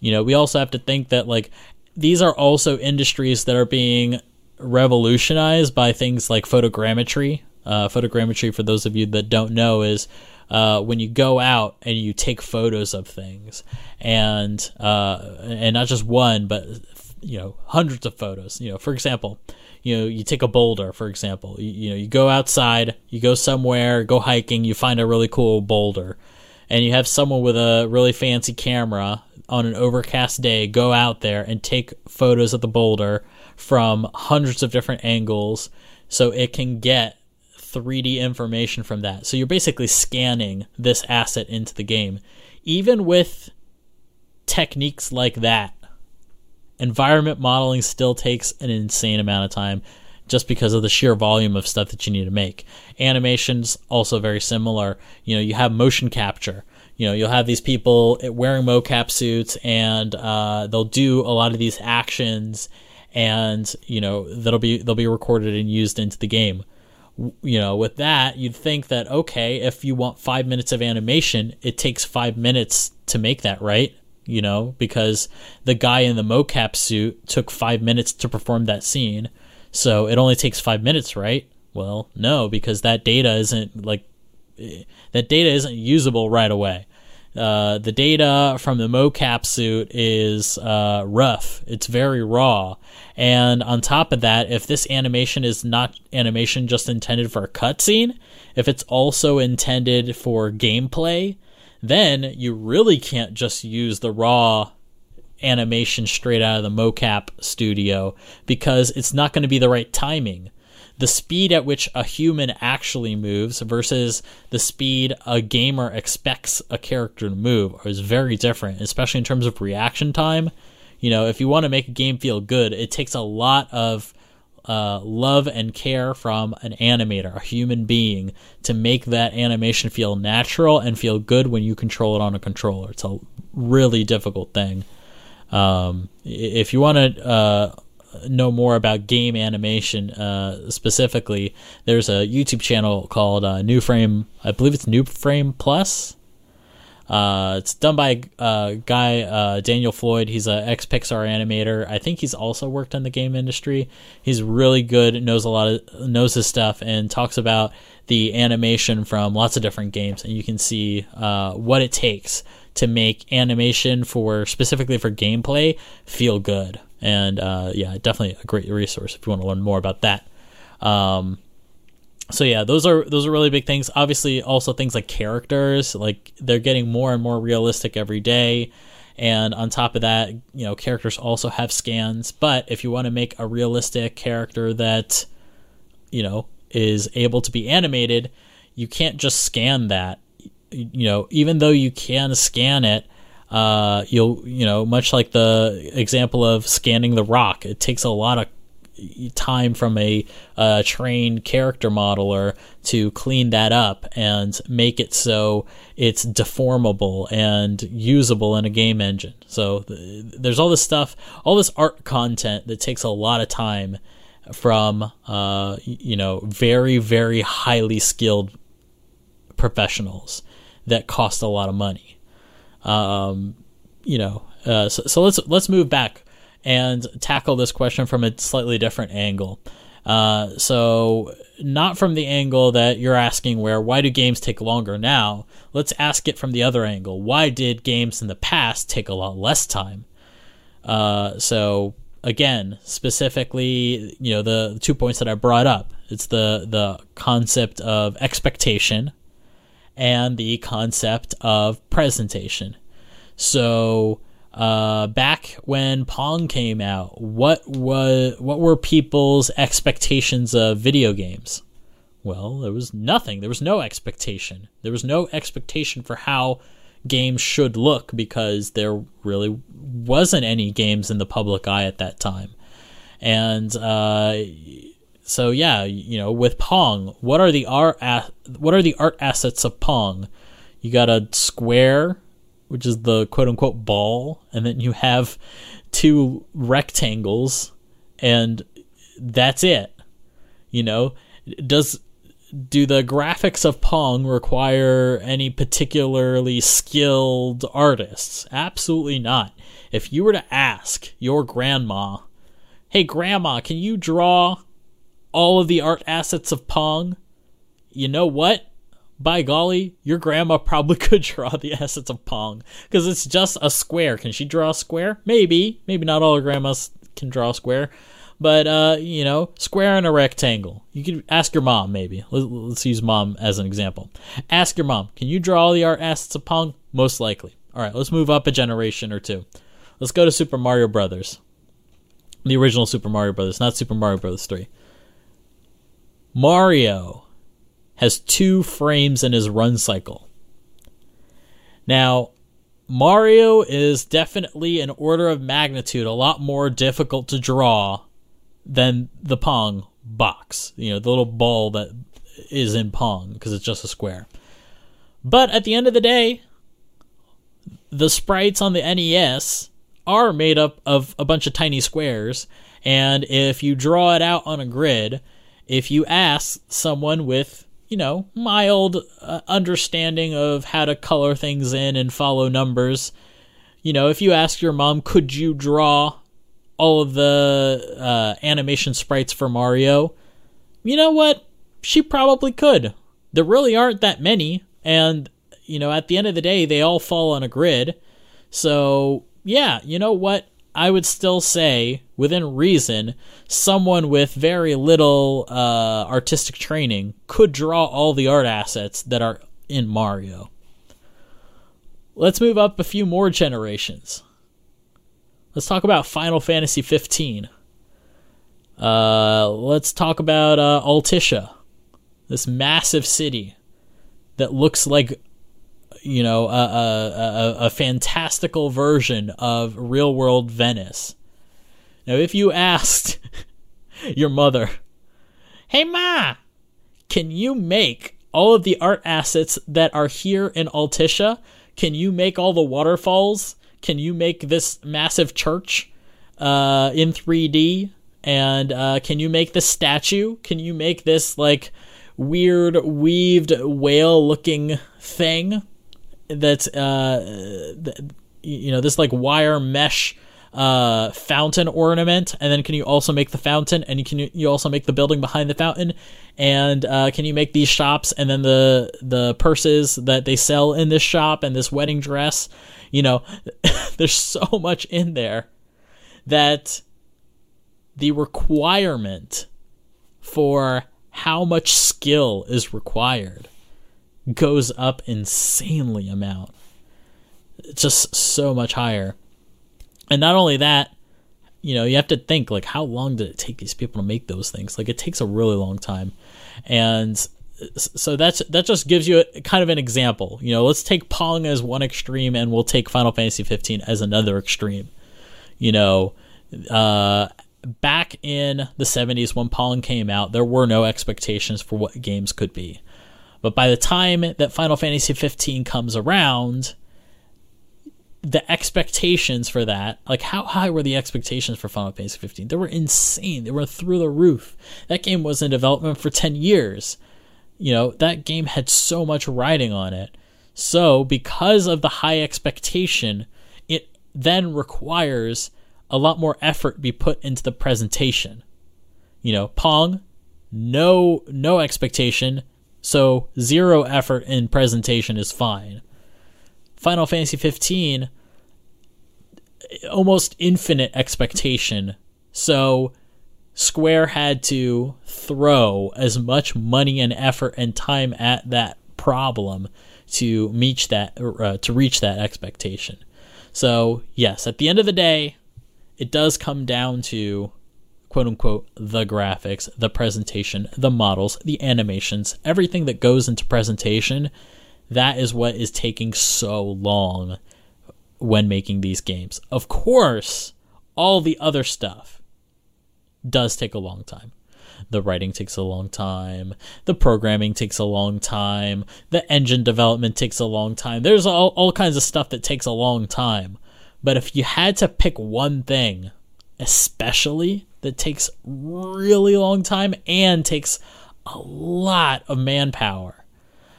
you know, we also have to think that like these are also industries that are being revolutionized by things like photogrammetry. Uh, photogrammetry, for those of you that don't know, is uh, when you go out and you take photos of things, and uh, and not just one, but you know hundreds of photos. You know, for example, you know you take a boulder, for example. You, you know, you go outside, you go somewhere, go hiking, you find a really cool boulder, and you have someone with a really fancy camera on an overcast day go out there and take photos of the boulder from hundreds of different angles so it can get 3D information from that. So you're basically scanning this asset into the game. Even with techniques like that, environment modeling still takes an insane amount of time just because of the sheer volume of stuff that you need to make. Animations also very similar. You know, you have motion capture you know you'll have these people wearing mocap suits and uh, they'll do a lot of these actions and you know that'll be they'll be recorded and used into the game you know with that you'd think that okay if you want five minutes of animation it takes five minutes to make that right you know because the guy in the mocap suit took five minutes to perform that scene so it only takes five minutes right well no because that data isn't like that data isn't usable right away. Uh, the data from the mocap suit is uh, rough. It's very raw. And on top of that, if this animation is not animation just intended for a cutscene, if it's also intended for gameplay, then you really can't just use the raw animation straight out of the mocap studio because it's not going to be the right timing the speed at which a human actually moves versus the speed a gamer expects a character to move is very different, especially in terms of reaction time. You know, if you want to make a game feel good, it takes a lot of uh, love and care from an animator, a human being, to make that animation feel natural and feel good when you control it on a controller. It's a really difficult thing. Um, if you want to uh, know more about game animation uh, specifically, there's a YouTube channel called uh, New Frame. I believe it's New Frame Plus. Uh, it's done by a uh, guy uh, Daniel Floyd. He's an ex Pixar animator. I think he's also worked in the game industry. He's really good. Knows a lot of knows his stuff and talks about the animation from lots of different games. And you can see uh, what it takes to make animation for specifically for gameplay feel good. And uh, yeah, definitely a great resource if you want to learn more about that. Um, so yeah, those are those are really big things. Obviously, also things like characters, like they're getting more and more realistic every day. And on top of that, you know, characters also have scans. But if you want to make a realistic character that, you know, is able to be animated, you can't just scan that. You know, even though you can scan it, uh, you'll you know much like the example of scanning the rock it takes a lot of time from a uh, trained character modeler to clean that up and make it so it's deformable and usable in a game engine. So th- there's all this stuff all this art content that takes a lot of time from uh, you know very very highly skilled professionals that cost a lot of money. Um, you know, uh, so, so let's let's move back and tackle this question from a slightly different angle. Uh, so not from the angle that you're asking where why do games take longer now let's ask it from the other angle why did games in the past take a lot less time uh, so again specifically you know the, two points that i brought up it's the the concept of expectation and the concept of presentation. So, uh, back when Pong came out, what was what were people's expectations of video games? Well, there was nothing. There was no expectation. There was no expectation for how games should look because there really wasn't any games in the public eye at that time. And uh, so yeah, you know, with Pong, what are the art what are the art assets of Pong? You got a square, which is the quote unquote ball, and then you have two rectangles, and that's it. You know, does do the graphics of Pong require any particularly skilled artists? Absolutely not. If you were to ask your grandma, "Hey grandma, can you draw all of the art assets of Pong?" You know what? By golly, your grandma probably could draw the assets of Pong because it's just a square. Can she draw a square? Maybe. Maybe not all grandmas can draw a square but uh, you know, square and a rectangle. You could ask your mom, maybe. Let's use mom as an example. Ask your mom, can you draw all the art assets of Pong? Most likely. All right, let's move up a generation or two. Let's go to Super Mario Brothers, the original Super Mario Brothers, not Super Mario Brothers three. Mario has two frames in his run cycle. Now, Mario is definitely an order of magnitude a lot more difficult to draw than the Pong box, you know, the little ball that is in Pong because it's just a square. But at the end of the day, the sprites on the NES are made up of a bunch of tiny squares, and if you draw it out on a grid, if you ask someone with, you know, mild uh, understanding of how to color things in and follow numbers, you know, if you ask your mom, could you draw all of the uh, animation sprites for Mario, you know what? She probably could. There really aren't that many, and you know, at the end of the day, they all fall on a grid. So, yeah, you know what? I would still say, within reason, someone with very little uh, artistic training could draw all the art assets that are in Mario. Let's move up a few more generations. Let's talk about Final Fantasy 15. Uh, let's talk about uh, this massive city that looks like, you know, a, a, a, a fantastical version of real world Venice. Now, if you asked your mother, "Hey, ma, can you make all of the art assets that are here in Altissia? Can you make all the waterfalls? can you make this massive church uh, in 3D? And uh, can you make the statue? Can you make this like weird weaved whale looking thing that's uh, you know this like wire mesh uh, fountain ornament, and then can you also make the fountain, and you can you also make the building behind the fountain, and uh, can you make these shops, and then the the purses that they sell in this shop, and this wedding dress, you know, there's so much in there that the requirement for how much skill is required goes up insanely amount. It's just so much higher. And not only that, you know, you have to think like how long did it take these people to make those things? Like it takes a really long time. And so that's that just gives you a, kind of an example. You know, let's take Pong as one extreme, and we'll take Final Fantasy 15 as another extreme. You know, uh, back in the 70s when Pong came out, there were no expectations for what games could be. But by the time that Final Fantasy 15 comes around, the expectations for that, like how high were the expectations for Final Fantasy 15? They were insane. They were through the roof. That game was in development for 10 years you know, that game had so much riding on it. So, because of the high expectation, it then requires a lot more effort be put into the presentation. You know, Pong, no no expectation, so zero effort in presentation is fine. Final Fantasy 15 almost infinite expectation. So Square had to throw as much money and effort and time at that problem to reach that uh, to reach that expectation. So yes, at the end of the day, it does come down to quote unquote the graphics, the presentation, the models, the animations, everything that goes into presentation. That is what is taking so long when making these games. Of course, all the other stuff does take a long time. The writing takes a long time. The programming takes a long time. The engine development takes a long time. There's all, all kinds of stuff that takes a long time. But if you had to pick one thing, especially that takes really long time and takes a lot of manpower.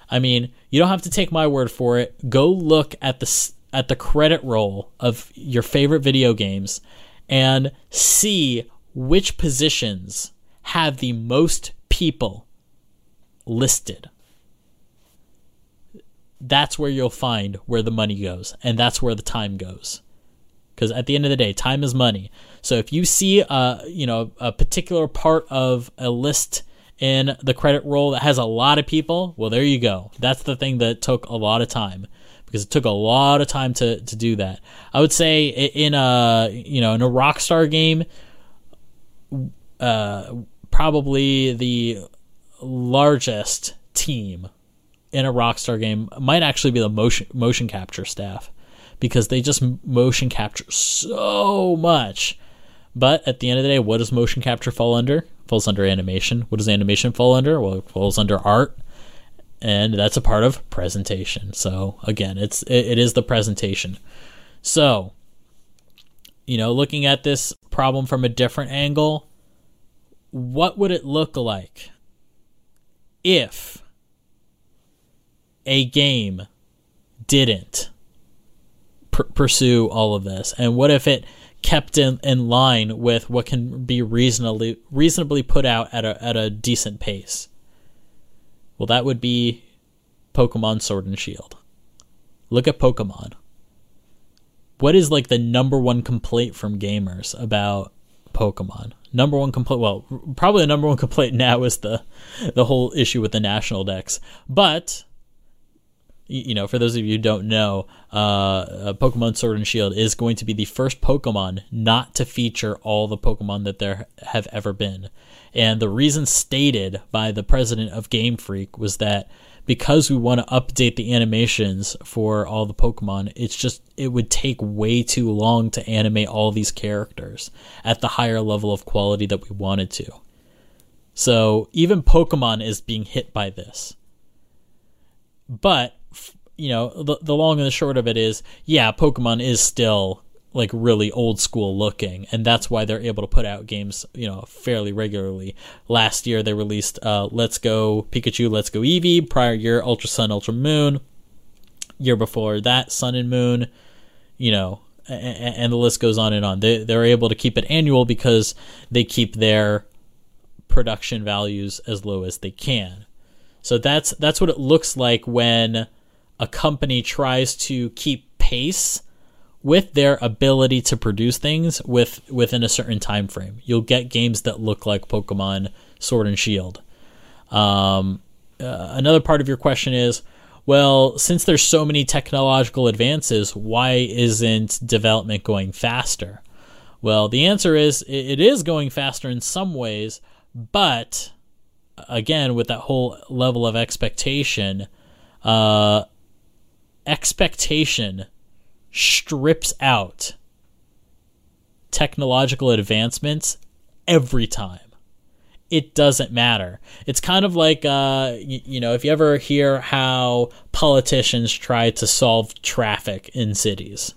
I mean, you don't have to take my word for it. Go look at the at the credit roll of your favorite video games and see which positions have the most people listed. That's where you'll find where the money goes, and that's where the time goes. Because at the end of the day, time is money. So if you see a you know a particular part of a list in the credit roll that has a lot of people, well, there you go. That's the thing that took a lot of time because it took a lot of time to to do that. I would say in a you know in a Rockstar game, uh, probably the largest team in a Rockstar game might actually be the motion motion capture staff because they just motion capture so much. But at the end of the day, what does motion capture fall under? Falls under animation. What does animation fall under? Well, it falls under art, and that's a part of presentation. So again, it's it, it is the presentation. So, you know, looking at this problem from a different angle, what would it look like if a game didn't pr- pursue all of this and what if it kept in, in line with what can be reasonably reasonably put out at a at a decent pace well that would be pokemon sword and shield look at pokemon what is like the number one complaint from gamers about pokemon number one complaint. Well, probably the number one complaint now is the the whole issue with the national dex. But you know, for those of you who don't know, uh, Pokemon Sword and Shield is going to be the first Pokemon not to feature all the Pokemon that there have ever been. And the reason stated by the president of Game Freak was that because we want to update the animations for all the Pokemon, it's just it would take way too long to animate all these characters at the higher level of quality that we wanted to. So even Pokemon is being hit by this. But you know, the the long and the short of it is, yeah, Pokemon is still like really old school looking and that's why they're able to put out games you know fairly regularly. Last year they released uh, let's go pikachu let's go eevee prior year ultra sun ultra moon year before that sun and moon you know and, and the list goes on and on. They, they're able to keep it annual because they keep their production values as low as they can. So that's that's what it looks like when a company tries to keep pace with their ability to produce things with within a certain time frame. You'll get games that look like Pokemon Sword and Shield. Um, uh, another part of your question is, well, since there's so many technological advances, why isn't development going faster? Well, the answer is it is going faster in some ways, but again, with that whole level of expectation, uh, expectation strips out technological advancements every time. It doesn't matter. It's kind of like, uh, you, you know, if you ever hear how politicians try to solve traffic in cities,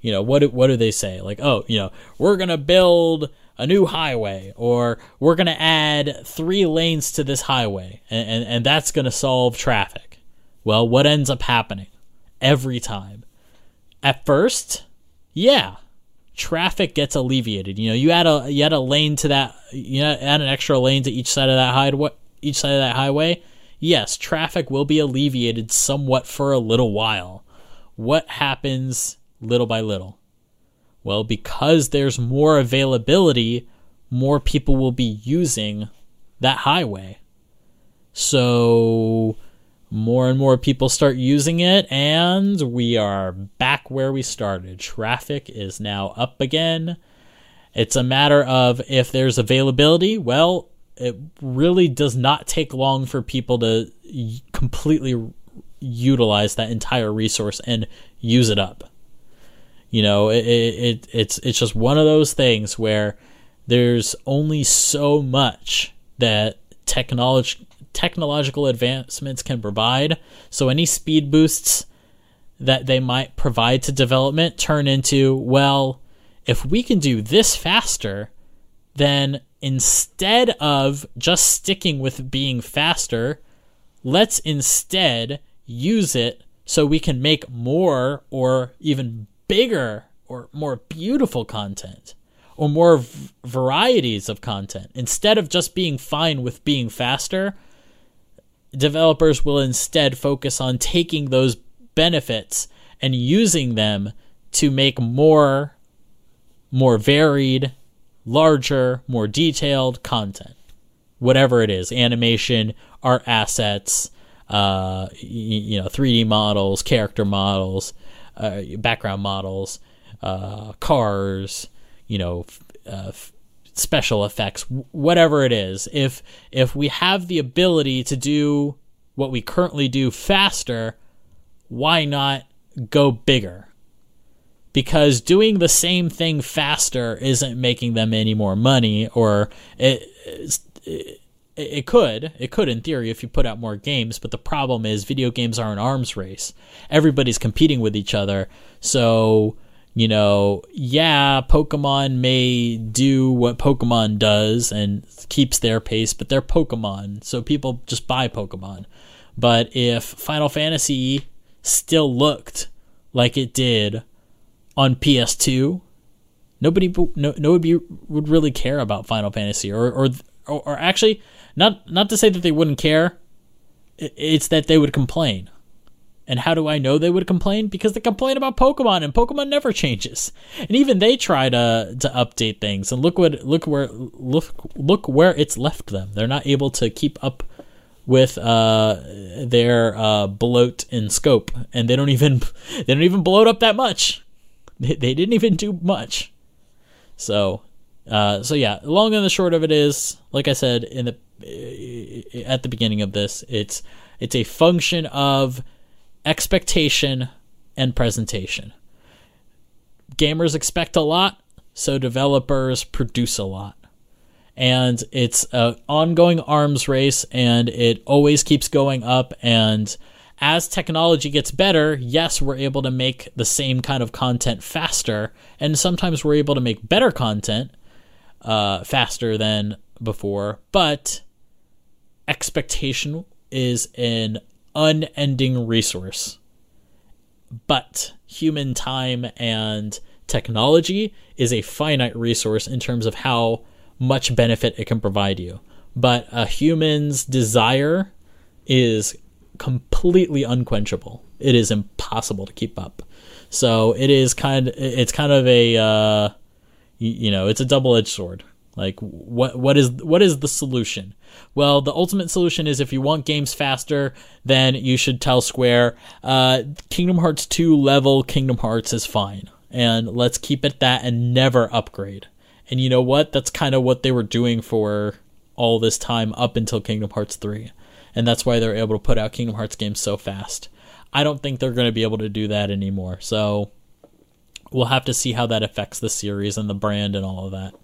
you know, what do, what do they say? Like, oh, you know, we're gonna build a new highway, or we're gonna add three lanes to this highway, and, and, and that's gonna solve traffic. Well, what ends up happening every time? at first, yeah, traffic gets alleviated. You know, you add a you add a lane to that, you know, add an extra lane to each side of that highway, each side of that highway. Yes, traffic will be alleviated somewhat for a little while. What happens little by little? Well, because there's more availability, more people will be using that highway. So more and more people start using it, and we are back where we started. Traffic is now up again. It's a matter of if there's availability, well, it really does not take long for people to completely utilize that entire resource and use it up. You know, it, it it's it's just one of those things where there's only so much that technology technological advancements can provide. So any speed boosts that they might provide to development turn into, well, if we can do this faster, then instead of just sticking with being faster, let's instead use it so we can make more or even bigger or more beautiful content or more v- varieties of content. Instead of just being fine with being faster, developers will instead focus on taking those benefits and using them to make more more varied, larger, more detailed content. Whatever it is, animation, art assets, uh, you know, 3D models, character models, uh, background models, uh, cars, you know, uh, special effects, whatever it is. If if we have the ability to do what we currently do faster, why not go bigger? Because doing the same thing faster isn't making them any more money, or it, it, it could. It could, in theory, if you put out more games. But the problem is, video games are an arms race. Everybody's competing with each other. So you know, yeah, Pokemon may do what Pokemon does and keeps their pace, but they're Pokemon, so people just buy Pokemon. But if Final Fantasy still looked like it did on PS2, nobody no, nobody would really care about Final Fantasy or or or actually not not to say that they wouldn't care, it's that they would complain and how do I know they would complain? Because they complain about Pokemon, and Pokemon never changes. And even they try to to update things. And look what look where look look where it's left them. They're not able to keep up with uh, their uh, bloat in scope, and they don't even they don't even bloat up that much. They, they didn't even do much. So, uh, so yeah. Long and the short of it is, like I said in the at the beginning of this, it's it's a function of expectation and presentation. Gamers expect a lot, so developers produce a lot. And it's an ongoing arms race, and it always keeps going up. And as technology gets better, yes, we're able to make the same kind of content faster, and sometimes we're able to make better content uh, faster than before. But expectation is an unending resource. But human time and technology is a finite resource in terms of how much benefit it can provide you. But a human's desire is completely unquenchable. It is impossible to keep up. So it is kind Of, it's kind of a uh, you know, it's a double-edged sword. Like what what is what is the solution? Well, the ultimate solution is if you want games faster, then you should tell Square, uh, Kingdom Hearts 2 level Kingdom Hearts is fine. And let's keep it that and never upgrade. And you know what? That's kind of what they were doing for all this time up until Kingdom Hearts 3. And that's why they're able to put out Kingdom Hearts games so fast. I don't think they're going to be able to do that anymore. So we'll have to see how that affects the series and the brand and all of that.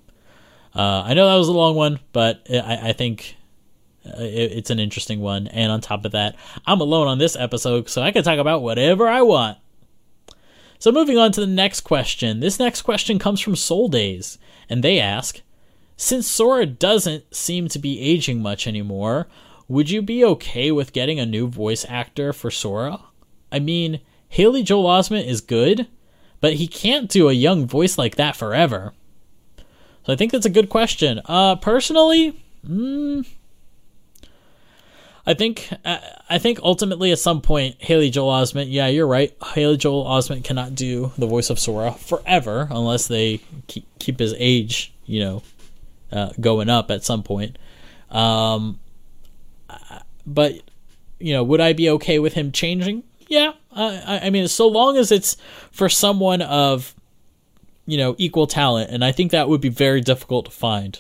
Uh, I know that was a long one, but I, I think it's an interesting one. And on top of that, I'm alone on this episode, so I can talk about whatever I want. So moving on to the next question. This next question comes from Soul Days, and they ask, since Sora doesn't seem to be aging much anymore, would you be okay with getting a new voice actor for Sora? I mean, Haley Joel Osment is good, but he can't do a young voice like that forever. So I think that's a good question. Uh, personally, mm, I think uh, I think ultimately at some point Haley Joel Osment, yeah, you're right. Haley Joel Osment cannot do the voice of Sora forever unless they keep, keep his age, you know, uh, going up at some point. Um, but you know, would I be okay with him changing? Yeah, I, I mean, so long as it's for someone of, you know, equal talent, and I think that would be very difficult to find.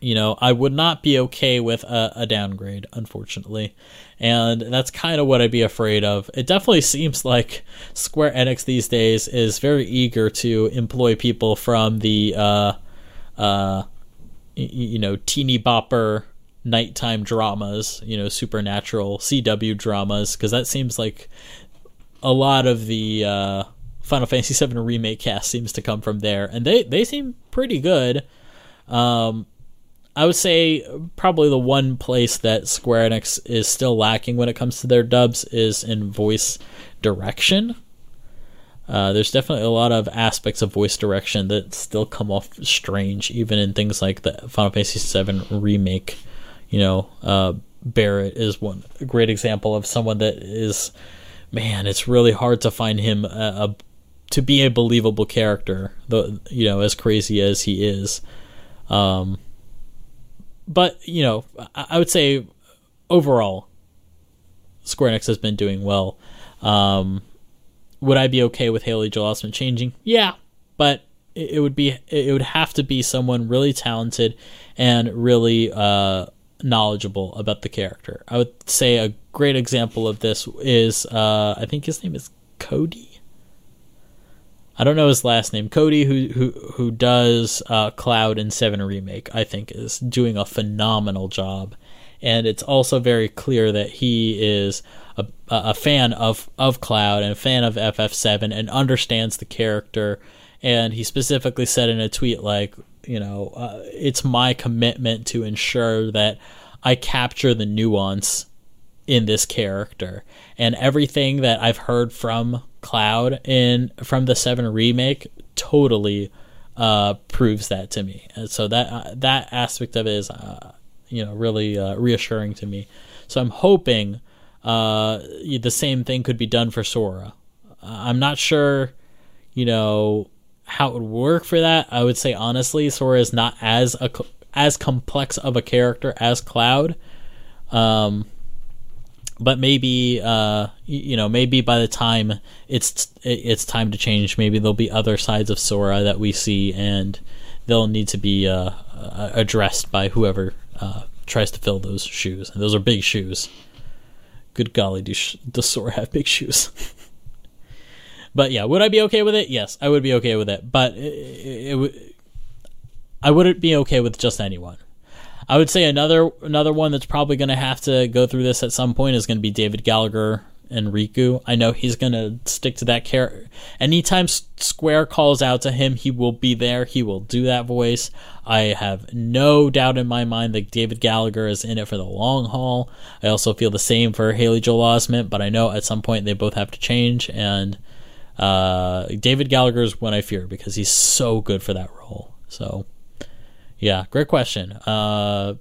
You know, I would not be okay with a, a downgrade, unfortunately, and that's kind of what I'd be afraid of. It definitely seems like Square Enix these days is very eager to employ people from the, uh, uh, you know, teeny bopper nighttime dramas, you know, supernatural CW dramas, because that seems like a lot of the uh, Final Fantasy VII remake cast seems to come from there, and they they seem pretty good. Um, I would say probably the one place that Square Enix is still lacking when it comes to their dubs is in voice direction. Uh, there's definitely a lot of aspects of voice direction that still come off strange, even in things like the Final Fantasy VII remake you know, uh, Barret is one great example of someone that is, man, it's really hard to find him a, a to be a believable character, though you know, as crazy as he is. Um, but you know, I, I would say overall, Square Enix has been doing well. Um, would I be okay with Haley Joel Osment changing? Yeah, but it, it would be it would have to be someone really talented and really uh, knowledgeable about the character. I would say a great example of this is uh, I think his name is Cody. I don't know his last name. Cody, who who who does uh, Cloud and Seven remake, I think is doing a phenomenal job, and it's also very clear that he is a, a fan of of Cloud and a fan of FF7 and understands the character. And he specifically said in a tweet like, you know, uh, it's my commitment to ensure that I capture the nuance in this character and everything that I've heard from Cloud in from the 7 remake totally uh, proves that to me. And so that uh, that aspect of it is uh, you know really uh, reassuring to me. So I'm hoping uh, the same thing could be done for Sora. I'm not sure, you know, how it would work for that, I would say honestly, Sora is not as a, as complex of a character as Cloud. Um, but maybe uh, you know maybe by the time it's it's time to change, maybe there'll be other sides of Sora that we see, and they'll need to be uh, addressed by whoever uh, tries to fill those shoes. And those are big shoes. Good golly, do sh- does Sora have big shoes? But yeah, would I be okay with it? Yes, I would be okay with it. But it, it, it, I wouldn't be okay with just anyone. I would say another another one that's probably going to have to go through this at some point is going to be David Gallagher and Riku. I know he's going to stick to that character. Anytime Square calls out to him, he will be there. He will do that voice. I have no doubt in my mind that David Gallagher is in it for the long haul. I also feel the same for Haley Joel Osment, but I know at some point they both have to change and uh, David Gallagher is one I fear because he's so good for that role. So, yeah, great question. Uh,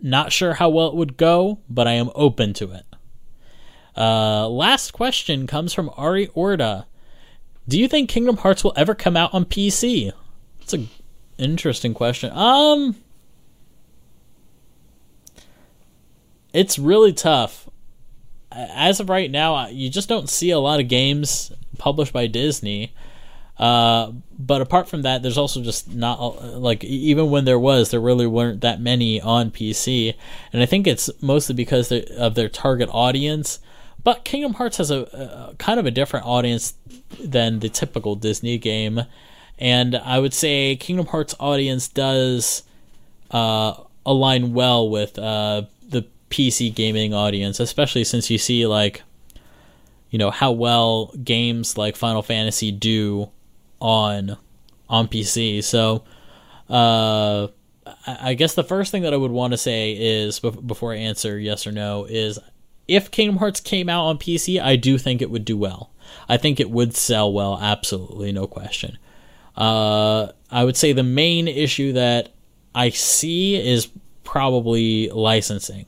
not sure how well it would go, but I am open to it. Uh, last question comes from Ari Orda. Do you think Kingdom Hearts will ever come out on PC? It's a interesting question. Um, it's really tough. As of right now, you just don't see a lot of games published by Disney. Uh, but apart from that, there's also just not like even when there was, there really weren't that many on PC, and I think it's mostly because of their target audience. But Kingdom Hearts has a, a kind of a different audience than the typical Disney game, and I would say Kingdom Hearts audience does uh, align well with uh, the PC gaming audience, especially since you see like you know how well games like Final Fantasy do on on PC. So uh, I guess the first thing that I would want to say is before I answer yes or no is if Kingdom Hearts came out on PC, I do think it would do well. I think it would sell well, absolutely, no question. Uh, I would say the main issue that I see is probably licensing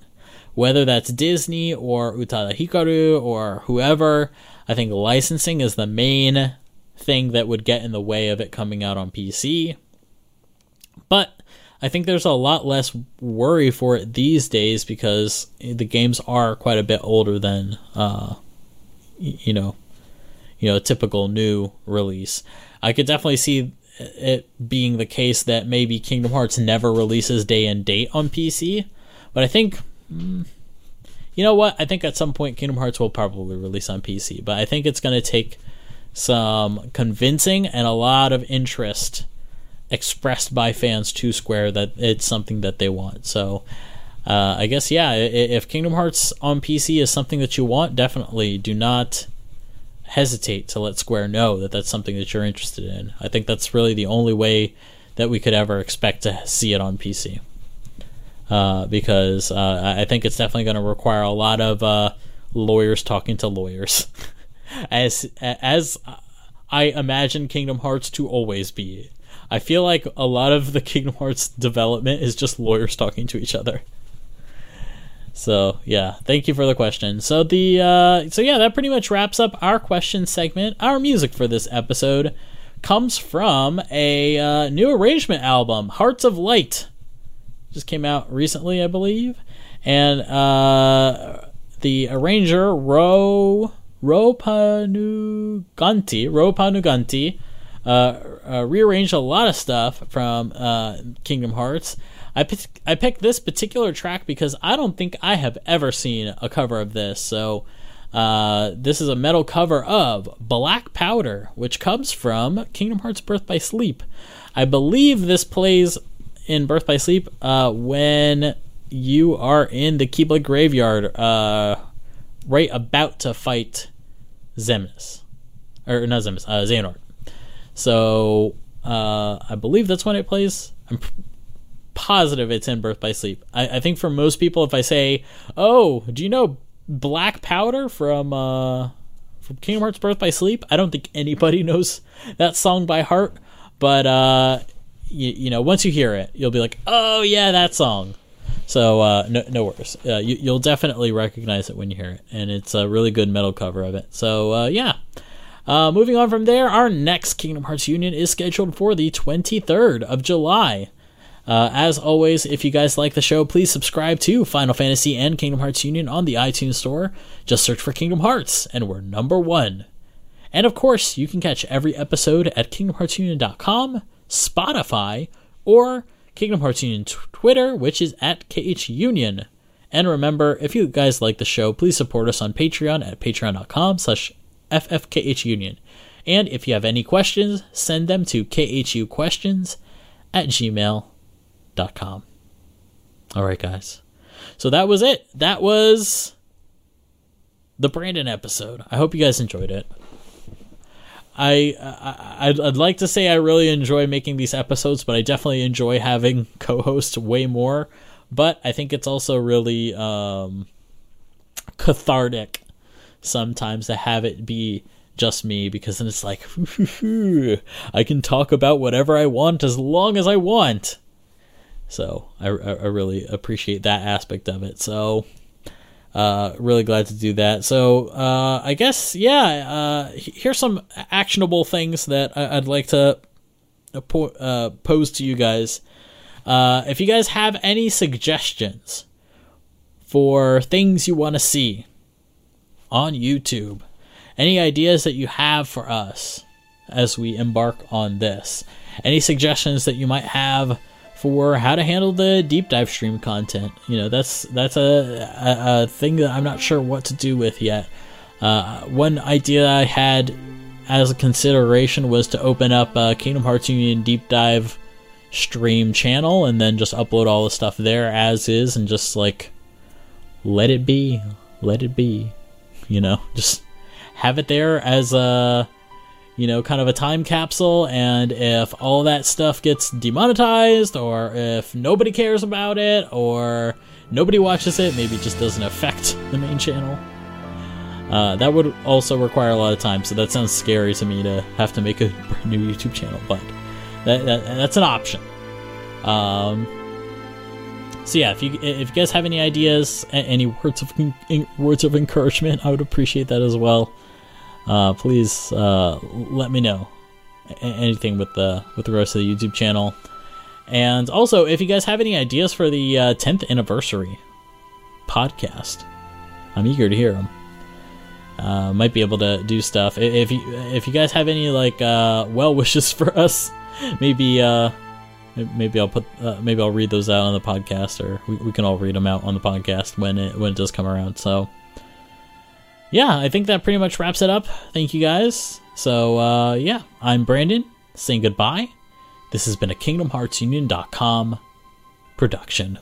whether that's Disney or Utada Hikaru or whoever. I think licensing is the main thing that would get in the way of it coming out on PC. But I think there's a lot less worry for it these days because the games are quite a bit older than, uh, you know, you know, a typical new release. I could definitely see it being the case that maybe Kingdom Hearts never releases day and date on PC, but I think. Mm, you know what? I think at some point Kingdom Hearts will probably release on PC, but I think it's going to take some convincing and a lot of interest expressed by fans to Square that it's something that they want. So uh, I guess yeah, if Kingdom Hearts on PC is something that you want, definitely do not hesitate to let Square know that that's something that you're interested in. I think that's really the only way that we could ever expect to see it on PC. Uh, because uh, I think it's definitely going to require a lot of uh, lawyers talking to lawyers. as as I imagine Kingdom Hearts to always be. I feel like a lot of the Kingdom Hearts development is just lawyers talking to each other. So yeah, thank you for the question. So the uh, so yeah, that pretty much wraps up our question segment. Our music for this episode comes from a uh, new arrangement album, Hearts of Light. Just came out recently, I believe, and uh, the arranger Ro Ro Panuganti Ro Panuganti uh, uh, rearranged a lot of stuff from uh, Kingdom Hearts. I picked, I picked this particular track because I don't think I have ever seen a cover of this. So uh, this is a metal cover of Black Powder, which comes from Kingdom Hearts Birth by Sleep. I believe this plays in Birth by Sleep uh, when you are in the Keyblade graveyard, uh, right about to fight Xemnas. Or not Xemnas, uh, Xehanort. So uh, I believe that's when it plays. I'm positive it's in Birth by Sleep. I, I, think for most people, if I say, "Oh, do you know Black Powder from uh, from Kingdom Hearts Birth by Sleep?" I don't think anybody knows that song by heart. But uh, you, you know, once you hear it, you'll be like, "Oh yeah, that song." So uh, no, no worries. Uh, you, will definitely recognize it when you hear it, and it's a really good metal cover of it. So uh, yeah, uh, moving on from there, our next Kingdom Hearts Union is scheduled for the 23rd of July. Uh, as always, if you guys like the show, please subscribe to Final Fantasy and Kingdom Hearts Union on the iTunes Store. Just search for Kingdom Hearts, and we're number one. And of course, you can catch every episode at KingdomHeartsUnion.com, Spotify, or Kingdom Hearts Union Twitter, which is at KH Union. And remember, if you guys like the show, please support us on Patreon at patreon.com slash FFKH Union. And if you have any questions, send them to khuquestions at gmail.com. All right, guys. So that was it. That was the Brandon episode. I hope you guys enjoyed it. I, I I'd, I'd like to say I really enjoy making these episodes, but I definitely enjoy having co-hosts way more. But I think it's also really um, cathartic sometimes to have it be just me because then it's like I can talk about whatever I want as long as I want. So I, I really appreciate that aspect of it. So uh, really glad to do that. So uh, I guess yeah. Uh, here's some actionable things that I, would like to uh, po- pose to you guys. Uh, if you guys have any suggestions for things you want to see on YouTube. Any ideas that you have for us as we embark on this? Any suggestions that you might have for how to handle the deep dive stream content? You know, that's that's a, a, a thing that I'm not sure what to do with yet. Uh, one idea I had as a consideration was to open up a Kingdom Hearts Union deep dive stream channel and then just upload all the stuff there as is and just like let it be, let it be you know, just have it there as a you know, kind of a time capsule, and if all that stuff gets demonetized, or if nobody cares about it, or nobody watches it, maybe it just doesn't affect the main channel. Uh, that would also require a lot of time, so that sounds scary to me to have to make a new YouTube channel, but that, that that's an option. Um, so yeah, if you if you guys have any ideas, any words of words of encouragement, I would appreciate that as well. Uh, please uh, let me know anything with the with the rest of the YouTube channel. And also, if you guys have any ideas for the uh, 10th anniversary podcast, I'm eager to hear them. Uh, might be able to do stuff. If you if you guys have any like uh, well wishes for us, maybe uh, maybe I'll put uh, maybe I'll read those out on the podcast, or we, we can all read them out on the podcast when it when it does come around. So yeah, I think that pretty much wraps it up. Thank you guys. So uh, yeah, I'm Brandon saying goodbye. This has been a KingdomHeartsUnion.com production.